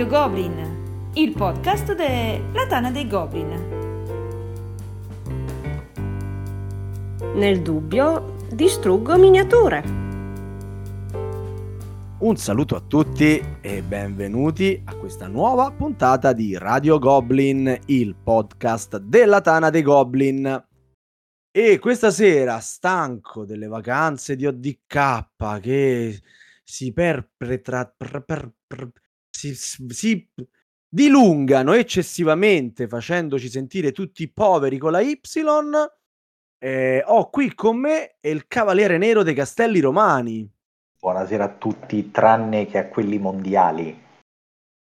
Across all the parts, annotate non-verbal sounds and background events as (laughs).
Radio Goblin, il podcast della Tana dei Goblin. Nel dubbio, distruggo miniature. Un saluto a tutti e benvenuti a questa nuova puntata di Radio Goblin, il podcast della Tana dei Goblin. E questa sera, stanco delle vacanze di ODK che si perpetra, per, per, per, si, si dilungano eccessivamente facendoci sentire tutti poveri con la Y, eh, ho qui con me il Cavaliere Nero dei Castelli Romani. Buonasera a tutti, tranne che a quelli mondiali.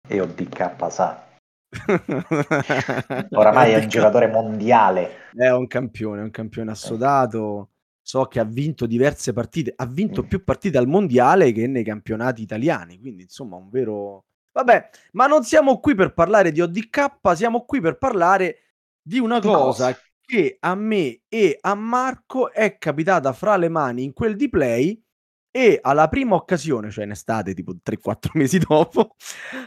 E ODK sa. (laughs) Oramai è un giocatore mondiale. È un campione, è un campione assodato. So che ha vinto diverse partite, ha vinto mm. più partite al mondiale che nei campionati italiani, quindi insomma un vero... Vabbè, ma non siamo qui per parlare di ODK, siamo qui per parlare di una cosa, cosa che a me e a Marco è capitata fra le mani in quel di play e alla prima occasione, cioè in estate, tipo 3-4 (laughs) mesi dopo,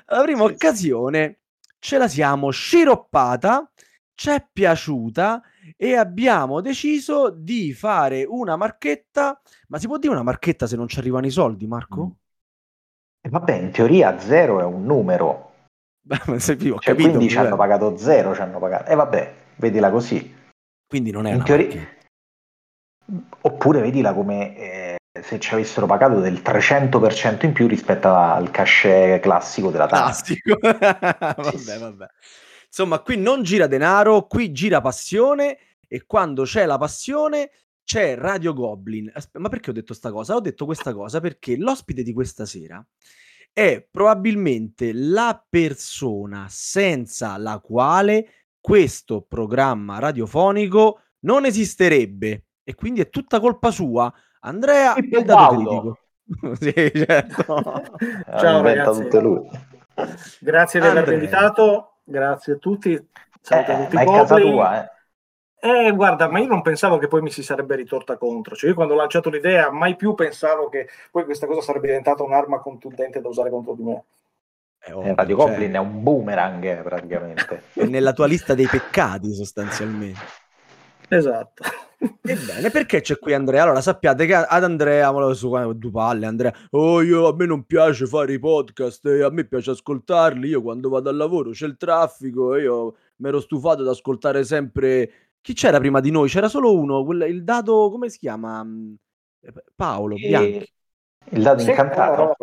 alla prima sì, occasione ce la siamo sciroppata, ci è piaciuta e abbiamo deciso di fare una marchetta. Ma si può dire una marchetta se non ci arrivano i soldi, Marco? E vabbè, in teoria zero è un numero. (laughs) Beh, se, ho cioè, capito, quindi ci hanno pagato zero, ci hanno pagato. E vabbè, vedila così. Quindi non è in una teoria... Oppure vedila come eh, se ci avessero pagato del 300% in più rispetto al cachet classico della TAP. Classico. (laughs) vabbè, vabbè. Insomma, qui non gira denaro, qui gira passione e quando c'è la passione c'è Radio Goblin. Ma perché ho detto questa cosa? Ho detto questa cosa perché l'ospite di questa sera è probabilmente la persona senza la quale questo programma radiofonico non esisterebbe e quindi è tutta colpa sua. Andrea, il dato critico. (laughs) sì, certo. (laughs) Ciao ragazzi. Grazie di avermi invitato, grazie a tutti. Saluto eh, tutti ma è casa tua, eh. Eh, guarda, ma io non pensavo che poi mi si sarebbe ritorta contro. Cioè, io quando ho lanciato l'idea, mai più pensavo che poi questa cosa sarebbe diventata un'arma contundente da usare contro di me. È ovvio, Radio cioè... Goblin è un boomerang eh, praticamente. è nella tua lista dei peccati sostanzialmente. Esatto. Ebbene, perché c'è qui Andrea? Allora sappiate che ad Andrea, su due palle, Andrea, oh io a me non piace fare i podcast, eh, a me piace ascoltarli, io quando vado al lavoro c'è il traffico, io mi ero stufato ad ascoltare sempre... Chi c'era prima di noi? C'era solo uno, quel, il dato, come si chiama? Paolo Bianchi. Il dato incantato.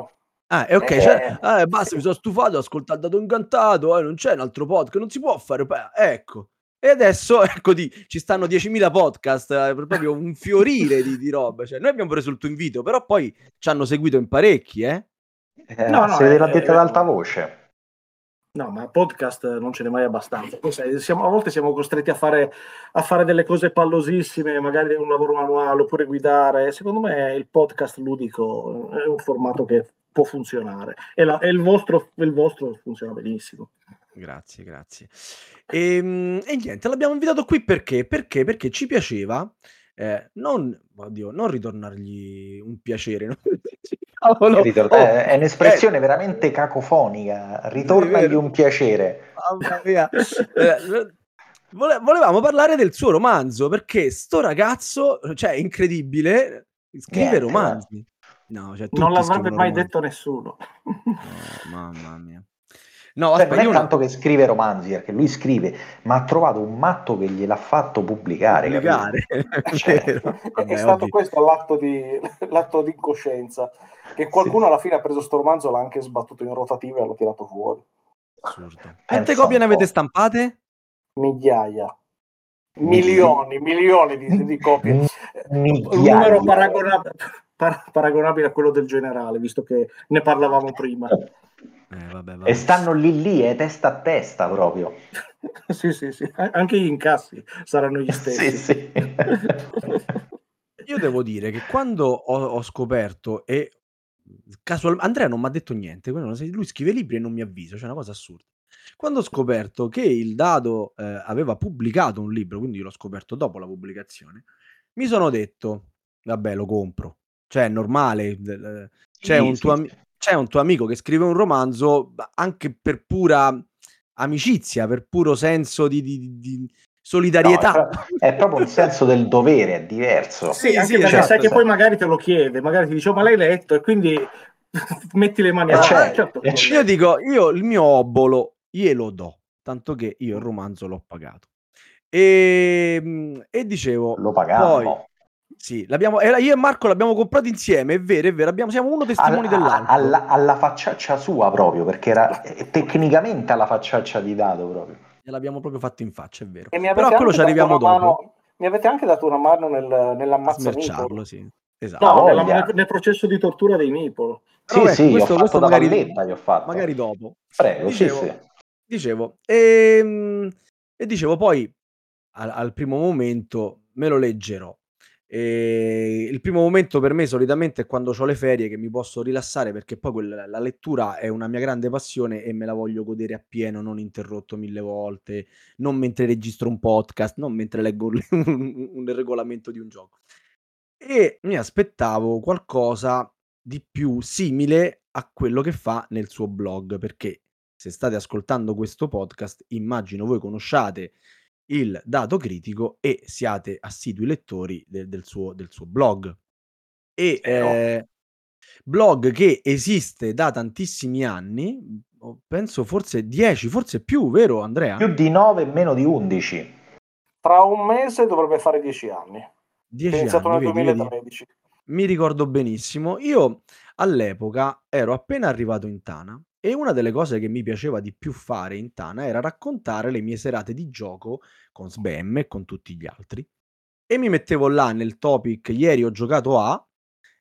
Ah, ok, eh, eh, basta, mi sono stufato, ho ascoltato Dato Incantato, eh, non c'è un altro podcast, non si può fare, ecco. E adesso, (laughs) ecco, di, ci stanno 10.000 podcast, eh, proprio un fiorire di, di roba. Cioè, noi abbiamo preso il tuo invito, però poi ci hanno seguito in parecchi, eh? eh no, no, se l'ha detta ad alta voce. No, ma podcast non ce n'è mai abbastanza. Sai, siamo, a volte siamo costretti a fare, a fare, delle cose pallosissime, magari un lavoro manuale oppure guidare. Secondo me il podcast ludico è un formato che può funzionare e, la, e il, vostro, il, vostro, funziona benissimo. Grazie, grazie. E, ehm, e, niente, l'abbiamo invitato qui perché? Perché, perché ci piaceva eh, non, oddio, non ritornargli un piacere. (laughs) No? Oh, Ritorn- oh, è un'espressione eh, veramente cacofonica. Ritornagli un piacere. Mamma mia. eh, vole- volevamo parlare del suo romanzo perché sto ragazzo, cioè, è incredibile, scrive Niente, romanzi. No, cioè, non l'avrebbe mai romanzi. detto nessuno. Oh, mamma mia. No, cioè, aspetta, non è tanto che scrive romanzi, perché lui scrive, ma ha trovato un matto che gliel'ha fatto pubblicare. pubblicare. (laughs) cioè, Vabbè, è stato ovvio. questo l'atto di, (laughs) l'atto di incoscienza, che qualcuno sì. alla fine ha preso sto romanzo, l'ha anche sbattuto in rotativa e l'ha tirato fuori. Quante copie ne avete stampate? Migliaia. Milioni, milioni di, di copie. Un numero paragonabile par- paragonabile a quello del generale, visto che ne parlavamo prima. Eh, vabbè, vabbè. E stanno lì lì, eh, testa a testa proprio. (laughs) sì, sì, sì. Anche gli incassi saranno gli stessi. sì, sì. Io devo dire che quando ho, ho scoperto e casualmente Andrea non mi ha detto niente, lui scrive libri e non mi avvisa, cioè una cosa assurda. Quando ho scoperto che il Dado eh, aveva pubblicato un libro, quindi l'ho scoperto dopo la pubblicazione, mi sono detto, vabbè, lo compro. Cioè, è normale. C'è, un, tuo, sì. c'è un tuo amico che scrive un romanzo anche per pura amicizia, per puro senso di, di, di solidarietà. No, è, è, proprio un senso del dovere, è diverso. Sì, sì, perché certo, sai che poi magari te lo chiede, magari ti dice, oh, ma l'hai letto, e quindi (laughs) metti le mani a certo. certo. Io dico, io il mio obolo glielo do, tanto che io il romanzo l'ho pagato. E, ehm, e dicevo, lo pagavo. Sì, l'abbiamo, io e Marco l'abbiamo comprato insieme, è vero, è vero, abbiamo, siamo uno testimoni alla, dell'altro. Alla, alla facciaccia sua proprio, perché era tecnicamente alla facciaccia di Dato proprio. Gliel'abbiamo proprio fatto in faccia, è vero. Però a quello ci arriviamo dopo. Mano, mi avete anche dato una mano nel, nell'ammazzamento. sì. Esatto. No, nella, nel, nel, processo di tortura dei Mipolo. Sì, ecco, sì, questo, questo magari, magari, dopo. Prego, dicevo, sì, sì. Dicevo, e, ehm, e dicevo poi al, al primo momento me lo leggerò e il primo momento per me solitamente è quando ho le ferie che mi posso rilassare perché poi quella, la lettura è una mia grande passione e me la voglio godere appieno, non interrotto mille volte, non mentre registro un podcast, non mentre leggo (laughs) un, un regolamento di un gioco. E mi aspettavo qualcosa di più simile a quello che fa nel suo blog, perché se state ascoltando questo podcast, immagino voi conosciate il dato critico e siate assidui lettori de- del, suo, del, suo, blog. E eh, blog che esiste da tantissimi anni, penso forse 10, forse più, vero Andrea? Più di 9 e meno di 11. Tra un mese dovrebbe fare 10 anni. 10 iniziato anni, nel 2013. Vedi? Mi ricordo benissimo. Io all'epoca ero appena arrivato in Tana e una delle cose che mi piaceva di più fare in Tana era raccontare le mie serate di gioco con Sbem e con tutti gli altri. E mi mettevo là nel topic ieri ho giocato a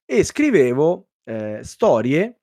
e scrivevo eh, storie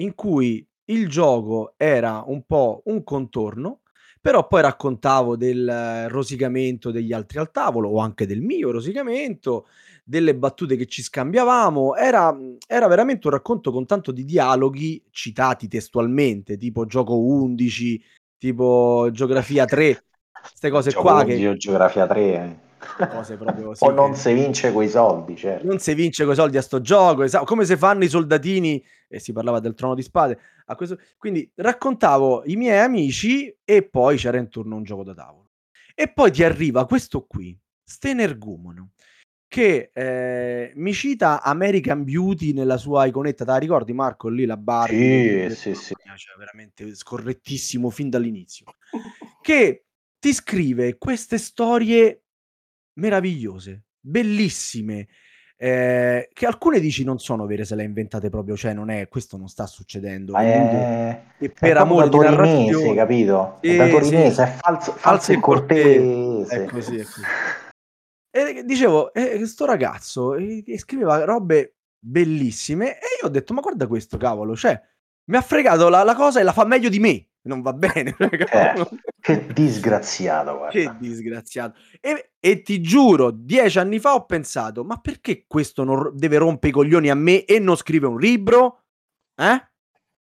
in cui il gioco era un po' un contorno, però poi raccontavo del rosicamento degli altri al tavolo o anche del mio rosicamento, delle battute che ci scambiavamo, era, era veramente un racconto con tanto di dialoghi citati testualmente, tipo gioco 11, tipo geografia (laughs) 3, queste cose gioco qua. Che... Geografia 3. Eh. Cose proprio, (laughs) o non che... si vince quei soldi, certo. Non si vince quei soldi a sto gioco, esatto, come se fanno i soldatini, e si parlava del trono di spade. A questo... Quindi raccontavo i miei amici e poi c'era intorno un gioco da tavolo. E poi ti arriva questo qui, Stenergumono, che eh, mi cita American Beauty nella sua iconetta, te la ricordi Marco? Lì la Barbie, sì, sì, sì. Cioè, veramente scorrettissimo fin dall'inizio, che ti scrive queste storie meravigliose, bellissime, eh, che alcune dici non sono vere se le hai inventate proprio, cioè non è, questo non sta succedendo. È, e per amore di narrazione, capito? È da torinese, è falso, falso e cortese. È così, è così. E dicevo, eh, sto ragazzo eh, scriveva robe bellissime e io ho detto, ma guarda questo cavolo, cioè, mi ha fregato la, la cosa e la fa meglio di me. Non va bene. (laughs) Eh, che disgraziato, guarda. Che disgraziato. E, e, ti giuro, dieci anni fa ho pensato, ma perché questo non deve rompere i coglioni a me e non scrive un libro? Eh?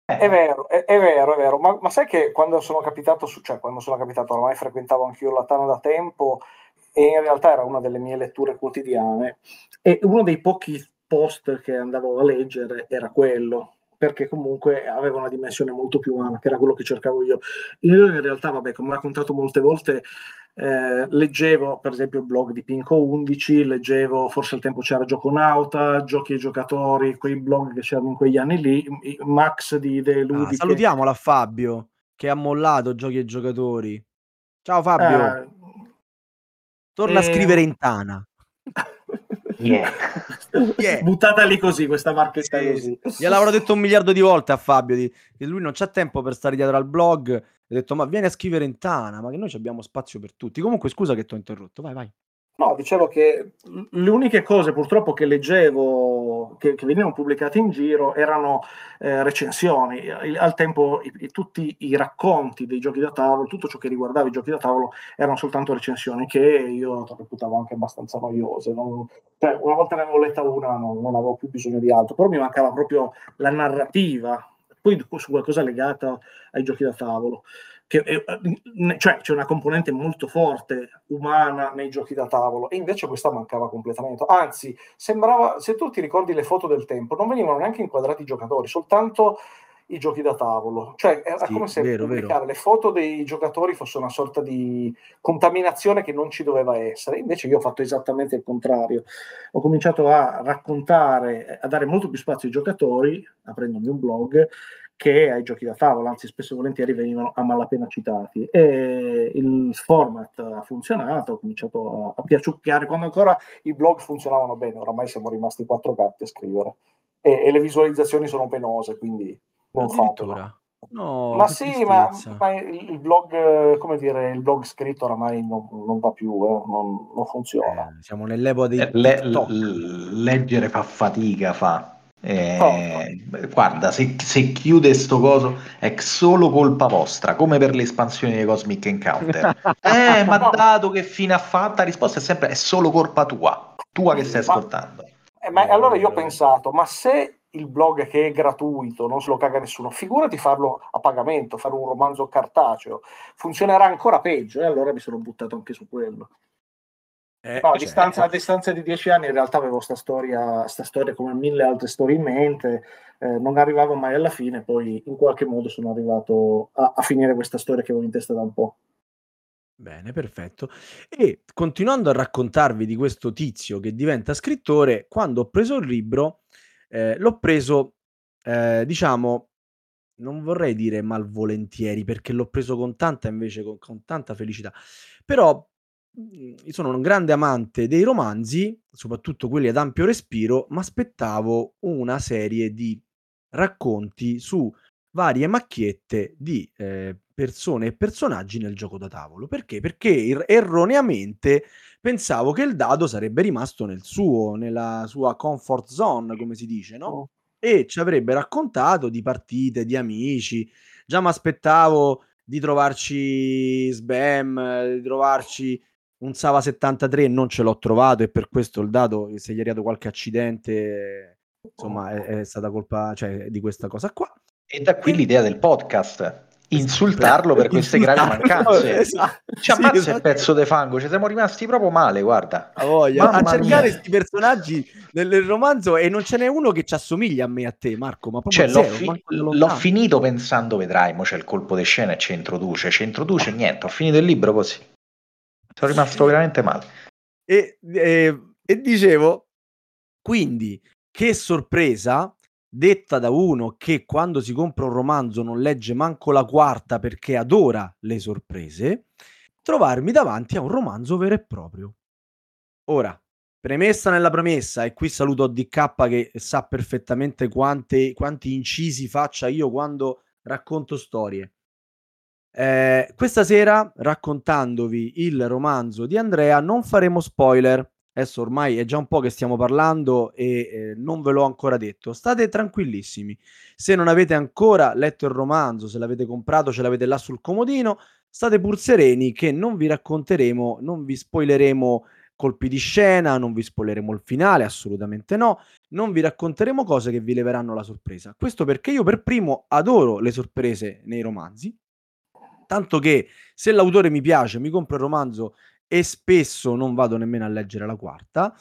È vero, è, è, vero, è vero, ma, ma, sai che quando sono capitato, su, cioè quando sono capitato, ormai frequentavo anch'io la Tana da tempo, e in realtà era una delle mie letture quotidiane e uno dei pochi post che andavo a leggere era quello perché comunque aveva una dimensione molto più umana, che era quello che cercavo io. Io in realtà, vabbè, come ho raccontato molte volte, eh, leggevo per esempio il blog di Pinco 11, leggevo forse al tempo c'era Gioconauta, Giochi e Giocatori, quei blog che c'erano in quegli anni lì, Max di De Ludi. Ah, salutiamola Fabio che ha mollato Giochi e Giocatori. Ciao Fabio. Eh, Torna a scrivere in Tana. Yeah. (laughs) yeah. Buttata lì così, questa marchetta sì, così. Gliel'avrò detto un miliardo di volte a Fabio di, che lui non c'ha tempo per stare dietro al blog. Ho detto, ma vieni a scrivere in Tana, ma che noi abbiamo spazio per tutti. Comunque, scusa che ti ho interrotto, vai, vai. No, dicevo che le uniche cose purtroppo che leggevo, che, che venivano pubblicate in giro, erano eh, recensioni. Al tempo i, tutti i racconti dei giochi da tavolo, tutto ciò che riguardava i giochi da tavolo, erano soltanto recensioni che io reputavo anche abbastanza noiose. Non, cioè, una volta ne avevo letta una, non, non avevo più bisogno di altro, però mi mancava proprio la narrativa, poi su qualcosa legato ai giochi da tavolo che, eh, cioè c'è una componente molto forte umana nei giochi da tavolo e invece questa mancava completamente. Anzi, sembrava, se tu ti ricordi le foto del tempo, non venivano neanche inquadrati i giocatori, soltanto i giochi da tavolo. Cioè era sì, come se vero, pubblicare vero. le foto dei giocatori fosse una sorta di contaminazione che non ci doveva essere. Invece io ho fatto esattamente il contrario. Ho cominciato a raccontare, a dare molto più spazio ai giocatori, aprendomi un blog, che ai giochi da tavola, anzi spesso e volentieri venivano a malapena citati. E il format ha funzionato, ho cominciato a, a piaciucchiare quando ancora i blog funzionavano bene, oramai siamo rimasti quattro gatti a scrivere e, e le visualizzazioni sono penose, quindi non fatelo. No, ma sì, ma, ma, il blog, come dire, il blog scritto oramai non, non va più, eh, non, non, funziona. Eh, siamo nell'epoca di eh, le, l- leggere fa fatica, fa. Eh, guarda, se, se, chiude sto coso è solo colpa vostra, come per le espansioni dei Cosmic Encounter. (laughs) eh, ma dato che fine ha fatta, la risposta è sempre è solo colpa tua, tua che stai ascoltando. Eh, ma allora io ho pensato, ma se il blog che è gratuito, non se lo caga nessuno, figurati farlo a pagamento, fare un romanzo cartaceo, funzionerà ancora peggio e allora mi sono buttato anche su quello. Eh, no, a, cioè, distanza, a, distanza, di dieci anni in realtà avevo sta storia, sta storia come mille altre storie in mente, eh, non arrivavo mai alla fine, poi in qualche modo sono arrivato a, a, finire questa storia che avevo in testa da un po'. Bene, perfetto. E continuando a raccontarvi di questo tizio che diventa scrittore, quando ho preso il libro, eh, l'ho preso, eh, diciamo, non vorrei dire malvolentieri, perché l'ho preso con tanta invece con, con tanta felicità, però sono un grande amante dei romanzi, soprattutto quelli ad ampio respiro, ma aspettavo una serie di racconti su varie macchiette di eh, persone e personaggi nel gioco da tavolo. Perché? Perché er- erroneamente pensavo che il dado sarebbe rimasto nel suo, nella sua comfort zone, come si dice, no? Oh. E ci avrebbe raccontato di partite, di amici. Già mi aspettavo di trovarci Sbam, di trovarci un Sava 73 non ce l'ho trovato e per questo il dato, se gli è arrivato qualche accidente, insomma, è, è stata colpa cioè, di questa cosa qua. E da qui l'idea del podcast insultarlo per queste gravi mancanze. (laughs) Esatto. Ci ammazza sì, esatto. il pezzo di fango, ci siamo rimasti proprio male, guarda. A, voglia. a cercare questi personaggi nel, romanzo e non ce n'è uno che ci assomiglia a me a te, Marco. Ma cioè, l'ho, fi- l'ho finito pensando, vedrai, mo c'è il colpo di scena e ci introduce, ci introduce niente, ho finito il libro così. Sono rimasto veramente male. E, e, e dicevo, quindi, che sorpresa detta da uno che quando si compra un romanzo non legge manco la quarta perché adora le sorprese, trovarmi davanti a un romanzo vero e proprio. Ora, premessa nella premessa, e qui saluto DK che sa perfettamente quante, quanti incisi faccia io quando racconto storie. Eh, questa sera, raccontandovi il romanzo di Andrea, non faremo spoiler. Adesso ormai è già un po' che stiamo parlando e eh, non ve l'ho ancora detto. State tranquillissimi. Se non avete ancora letto il romanzo, se l'avete comprato, ce l'avete là sul comodino, state pur sereni che non vi racconteremo, non vi spoileremo colpi di scena, non vi spoileremo il finale, assolutamente no. Non vi racconteremo cose che vi leveranno la sorpresa. Questo perché io per primo adoro le sorprese nei romanzi Tanto che se l'autore mi piace, mi compro il romanzo e spesso non vado nemmeno a leggere la quarta.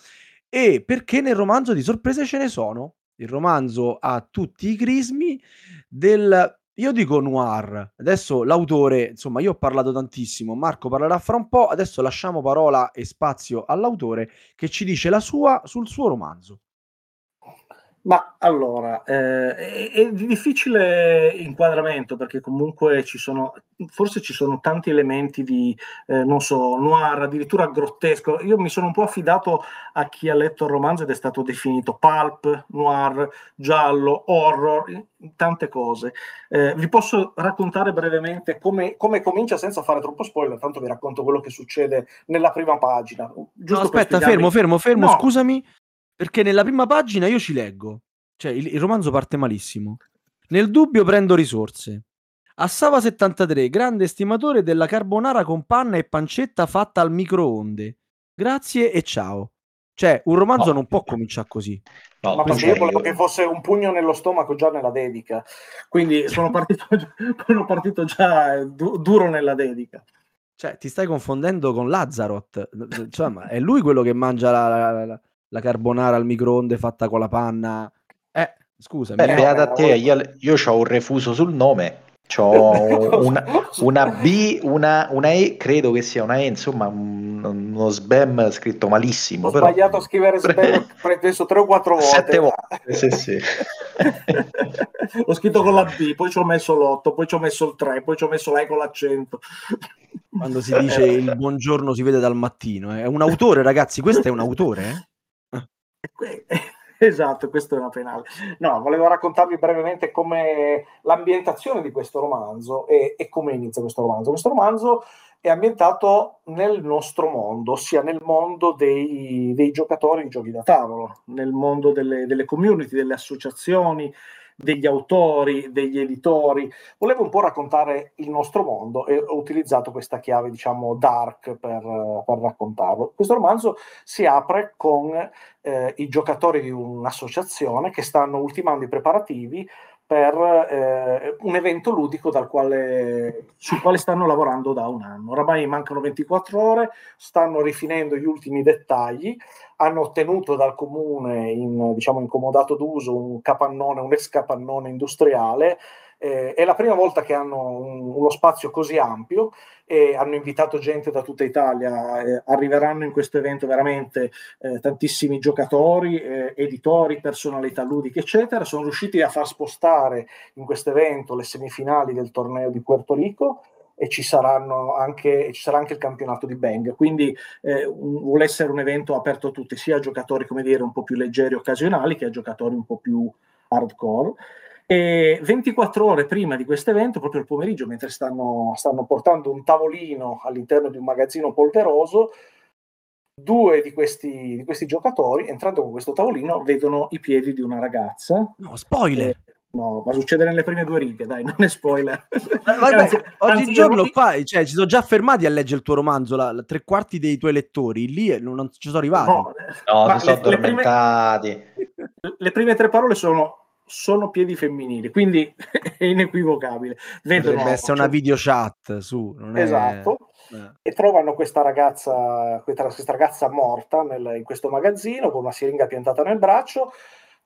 E perché nel romanzo di sorprese ce ne sono. Il romanzo ha tutti i crismi del io dico noir, adesso l'autore, insomma, io ho parlato tantissimo, Marco parlerà fra un po', adesso lasciamo parola e spazio all'autore che ci dice la sua sul suo romanzo. Ma allora, eh, è, è, di difficile inquadramento perché comunque ci sono, forse ci sono tanti elementi di, eh, non so, noir, addirittura grottesco. Io mi sono un po' affidato a chi ha letto il romanzo ed è stato definito pulp, noir, giallo, horror, tante cose. Eh, vi posso raccontare brevemente come, come, comincia senza fare troppo spoiler, tanto vi racconto quello che succede nella prima pagina. No, aspetta, fermo, fermo, fermo, no. scusami perché nella prima pagina io ci leggo, cioè il, il romanzo parte malissimo. Nel dubbio prendo risorse. Assava 73, grande estimatore della carbonara con panna e pancetta fatta al microonde. Grazie e ciao. Cioè, un romanzo No. non può cominciare così. No, Ma perché io volevo che fosse un pugno nello stomaco già nella dedica, quindi sono (laughs) partito, sono partito già eh, du- duro nella dedica. Cioè, ti stai confondendo con Lazarot. Cioè, ma è lui quello che mangia la, la- la- la carbonara al microonde fatta con la panna. Eh, scusami. Beh, eh. beata a te, io, io ho un refuso sul nome, ho (laughs) una, una B, una, una E, credo che sia una E, insomma, un- uno spam scritto malissimo. Ho però... sbagliato a scrivere sbaglio, penso tre o quattro volte. Sette volte, sì, sì. (laughs) Ho scritto con la B, poi ci ho messo l'8, poi ci ho messo il 3, poi ci ho messo l'E con l'accento. Quando si dice il buongiorno si vede dal mattino. È un autore, ragazzi. Questo è un autore, eh? (laughs) Esatto, questo è una penale. No, volevo raccontarvi brevemente come l'ambientazione di questo romanzo e, e come inizia questo romanzo. Questo romanzo è ambientato nel nostro mondo, ossia nel mondo dei, dei giocatori di giochi da tavolo, nel mondo delle, delle community, delle associazioni, degli autori, degli editori. Volevo un po' raccontare il nostro mondo e ho utilizzato questa chiave, diciamo, dark per, per raccontarlo. Questo romanzo si apre con eh, i giocatori di un'associazione che stanno ultimando i preparativi per eh, un evento ludico quale, sul quale stanno lavorando da un anno. Oramai mancano 24 ore, stanno rifinendo gli ultimi dettagli, hanno ottenuto dal comune in, diciamo, in comodato d'uso un capannone, un ex capannone industriale. Eh, è la prima volta che hanno un, uno spazio così ampio e hanno invitato gente da tutta Italia. Eh, arriveranno in questo evento veramente eh, tantissimi giocatori, eh, editori, personalità ludiche, eccetera. Sono riusciti a far spostare in questo evento le semifinali del torneo di Puerto Rico e ci, saranno anche, ci sarà anche il campionato di Bang. Quindi eh, un, vuole essere un evento aperto a tutti, sia a giocatori come dire un po' più leggeri, occasionali, che a giocatori un po' più hardcore. E 24 ore prima di questo evento, proprio il pomeriggio, mentre stanno, stanno portando un tavolino all'interno di un magazzino polveroso, due di questi, di questi giocatori, entrando con questo tavolino, vedono i piedi di una ragazza. No, spoiler. No, ma succede nelle prime due righe, dai, (laughs) non è spoiler. Oggigiorno io- qua, cioè, ci sono già fermati a leggere il tuo romanzo, la, la- tre quarti dei tuoi lettori, lì eh, non, non ci sono arrivati. No, No, si sono le- le prime- addormentati. le prime tre parole sono sono piedi femminili, quindi (laughs) è inequivocabile. Vedono, Potrebbe essere una cioè, video chat su, non è... Esatto. eh. E trovano questa ragazza, questa, questa ragazza morta nel- in questo magazzino con una siringa piantata nel braccio.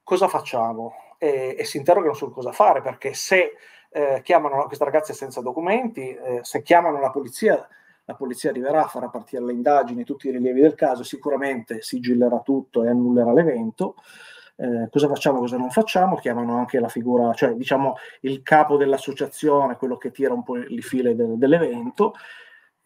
Cosa facciamo? E, e si interrogano sul cosa fare perché se eh, chiamano questa ragazza senza documenti, eh, se chiamano la polizia, la polizia arriverà, farà partire le indagini, tutti i rilievi del caso, sicuramente sigillerà tutto e annullerà l'evento. Eh, cosa facciamo, cosa non facciamo? Chiamano anche la figura, cioè diciamo il capo dell'associazione, quello che tira un po' le file del- dell'evento.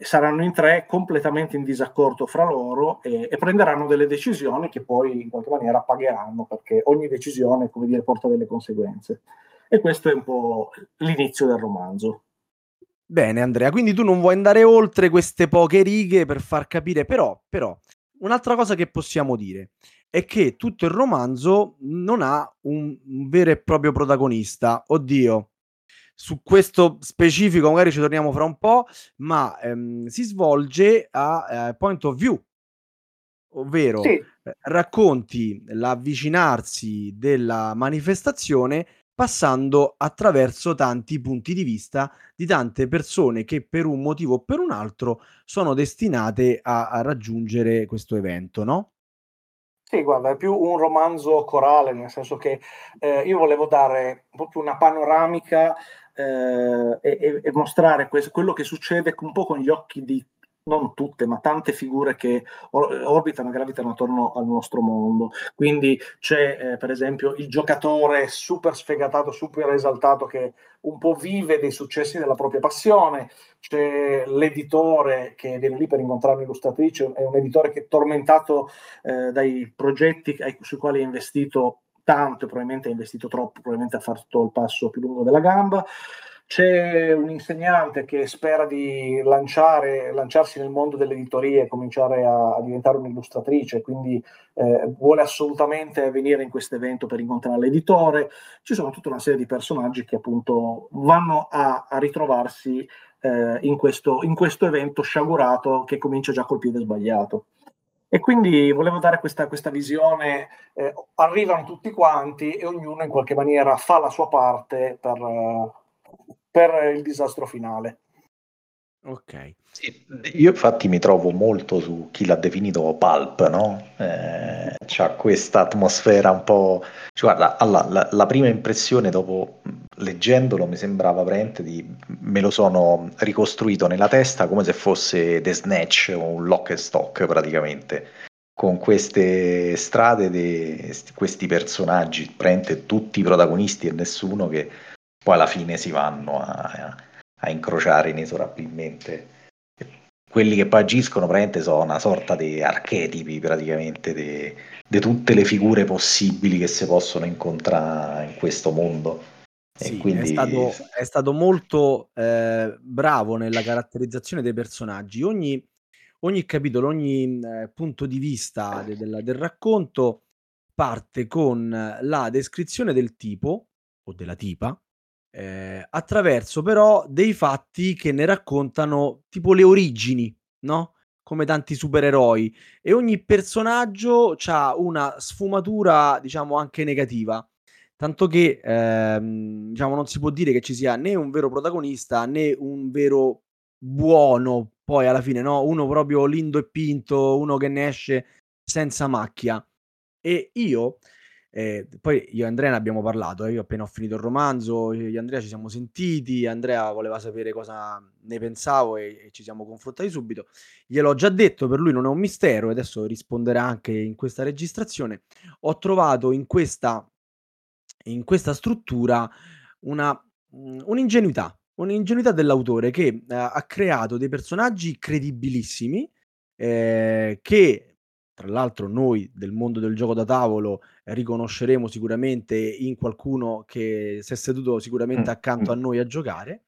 Saranno in tre completamente in disaccordo fra loro e, e prenderanno delle decisioni che poi in qualche maniera pagheranno perché ogni decisione, come dire, porta delle conseguenze. E questo è un po' l'inizio del romanzo. Bene Andrea, quindi tu non vuoi andare oltre queste poche righe per far capire, però, però, un'altra cosa che possiamo dire è che tutto il romanzo non ha un, un vero e proprio protagonista. Oddio, su questo specifico magari ci torniamo fra un po', ma ehm, si svolge a eh, point of view, ovvero Sì, eh, racconti l'avvicinarsi della manifestazione passando attraverso tanti punti di vista di tante persone che per un motivo o per un altro sono destinate a, a raggiungere questo evento, no? Sì, guarda, è più un romanzo corale, nel senso che eh, io volevo dare proprio una panoramica eh, e, e- mostrare que- quello che succede un po' con gli occhi di non tutte, ma tante figure che or- orbitano e gravitano attorno al nostro mondo. Quindi c'è, eh, per esempio, il giocatore super sfegatato, super esaltato che un po' vive dei successi della propria passione, c'è l'editore che viene lì per incontrare l'illustratrice, è un editore che è tormentato eh, dai progetti ai- sui quali ha investito tanto, probabilmente ha investito troppo, probabilmente ha fatto il passo più lungo della gamba. C'è un insegnante che spera di lanciare, lanciarsi nel mondo dell'editoria e cominciare a, a diventare un'illustratrice, quindi eh, vuole assolutamente venire in questo evento per incontrare l'editore. Ci sono tutta una serie di personaggi che appunto vanno a, a ritrovarsi eh, in, questo, in questo evento sciagurato che comincia già col piede sbagliato. E quindi volevo dare questa, questa visione, eh, arrivano tutti quanti e ognuno in qualche maniera fa la sua parte per, per il disastro finale. Ok. Sì, io infatti mi trovo molto su chi l'ha definito pulp, no? Eh, c'ha questa atmosfera un po'... Cioè, guarda, allora, la, la, prima impressione dopo leggendolo mi sembrava veramente di... me lo sono ricostruito nella testa come se fosse The Snatch o un lock and stock praticamente, con queste strade di questi personaggi, praticamente tutti i protagonisti e nessuno che poi alla fine si vanno a, a incrociare inesorabilmente quelli che poi agiscono praticamente sono una sorta di archetipi praticamente di tutte le figure possibili che si possono incontrare in questo mondo. Sì, quindi... è, stato, è, stato, molto eh, bravo nella caratterizzazione dei personaggi. Ogni, ogni capitolo, ogni eh, punto di vista de, de, del racconto parte con la descrizione del tipo o della tipa eh, attraverso però dei fatti che ne raccontano tipo le origini, no? Come tanti supereroi e ogni personaggio ha una sfumatura, diciamo, anche negativa. Tanto che, ehm, diciamo, non si può dire che ci sia né un vero protagonista né un vero buono, poi alla fine, no? Uno proprio lindo e pinto, uno che ne esce senza macchia. E io eh, poi io e Andrea ne abbiamo parlato, eh, io appena ho finito il romanzo, io e Andrea ci siamo sentiti, Andrea voleva sapere cosa ne pensavo e, e ci siamo confrontati subito. Gliel'ho già detto, per lui non è un mistero e adesso risponderà anche in questa registrazione. Ho trovato in questa, in questa struttura una, un'ingenuità, un'ingenuità dell'autore che eh, ha creato dei personaggi credibilissimi eh, che tra l'altro noi del mondo del gioco da tavolo riconosceremo sicuramente in qualcuno che si è seduto sicuramente mm, accanto a mm. noi a giocare.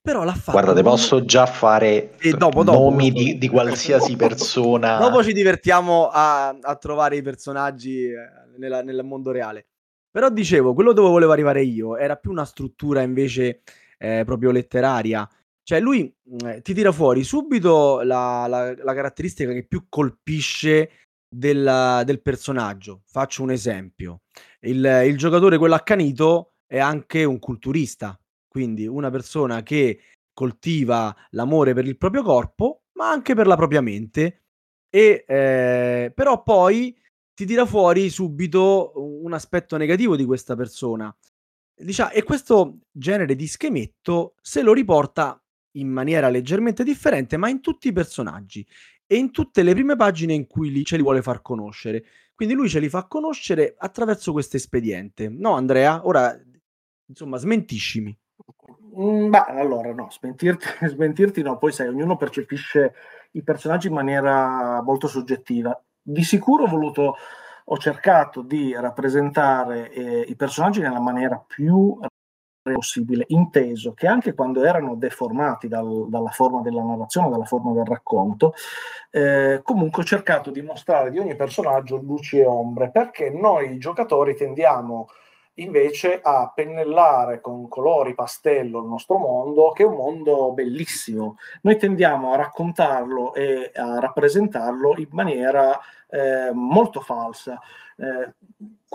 Però l'ha fatto. Guarda, te posso già fare e dopo, dopo, nomi dopo, di, di, qualsiasi persona. (laughs) Dopo ci divertiamo a, a trovare i personaggi eh, nella, nel mondo reale. Però dicevo, quello dove volevo arrivare io era più una struttura invece eh, proprio letteraria. Cioè, lui eh, ti tira fuori subito la, la, la, caratteristica che più colpisce del, del personaggio. Faccio un esempio. Il, il giocatore, quello accanito, è anche un culturista, quindi una persona che coltiva l'amore per il proprio corpo, ma anche per la propria mente. E, eh, però poi ti tira fuori subito un aspetto negativo di questa persona. Diciamo, e questo genere di schemetto se lo riporta in maniera leggermente differente, ma in tutti i personaggi e in tutte le prime pagine in cui li, ce li vuole far conoscere. Quindi lui ce li fa conoscere attraverso questo espediente. No, Andrea? Ora, insomma, smentiscimi. Mm, beh, allora no, smentirti, (laughs) smentirti no, poi sai, ognuno percepisce i personaggi in maniera molto soggettiva. Di sicuro ho voluto, ho cercato di rappresentare eh, i personaggi nella maniera più possibile, inteso che anche quando erano deformati dal, dalla forma della narrazione, dalla forma del racconto, eh, comunque ho cercato di mostrare di ogni personaggio luci e ombre, perché noi giocatori tendiamo invece a pennellare con colori pastello il nostro mondo, che è un mondo bellissimo. Noi tendiamo a raccontarlo e a rappresentarlo in maniera eh, molto falsa. Eh,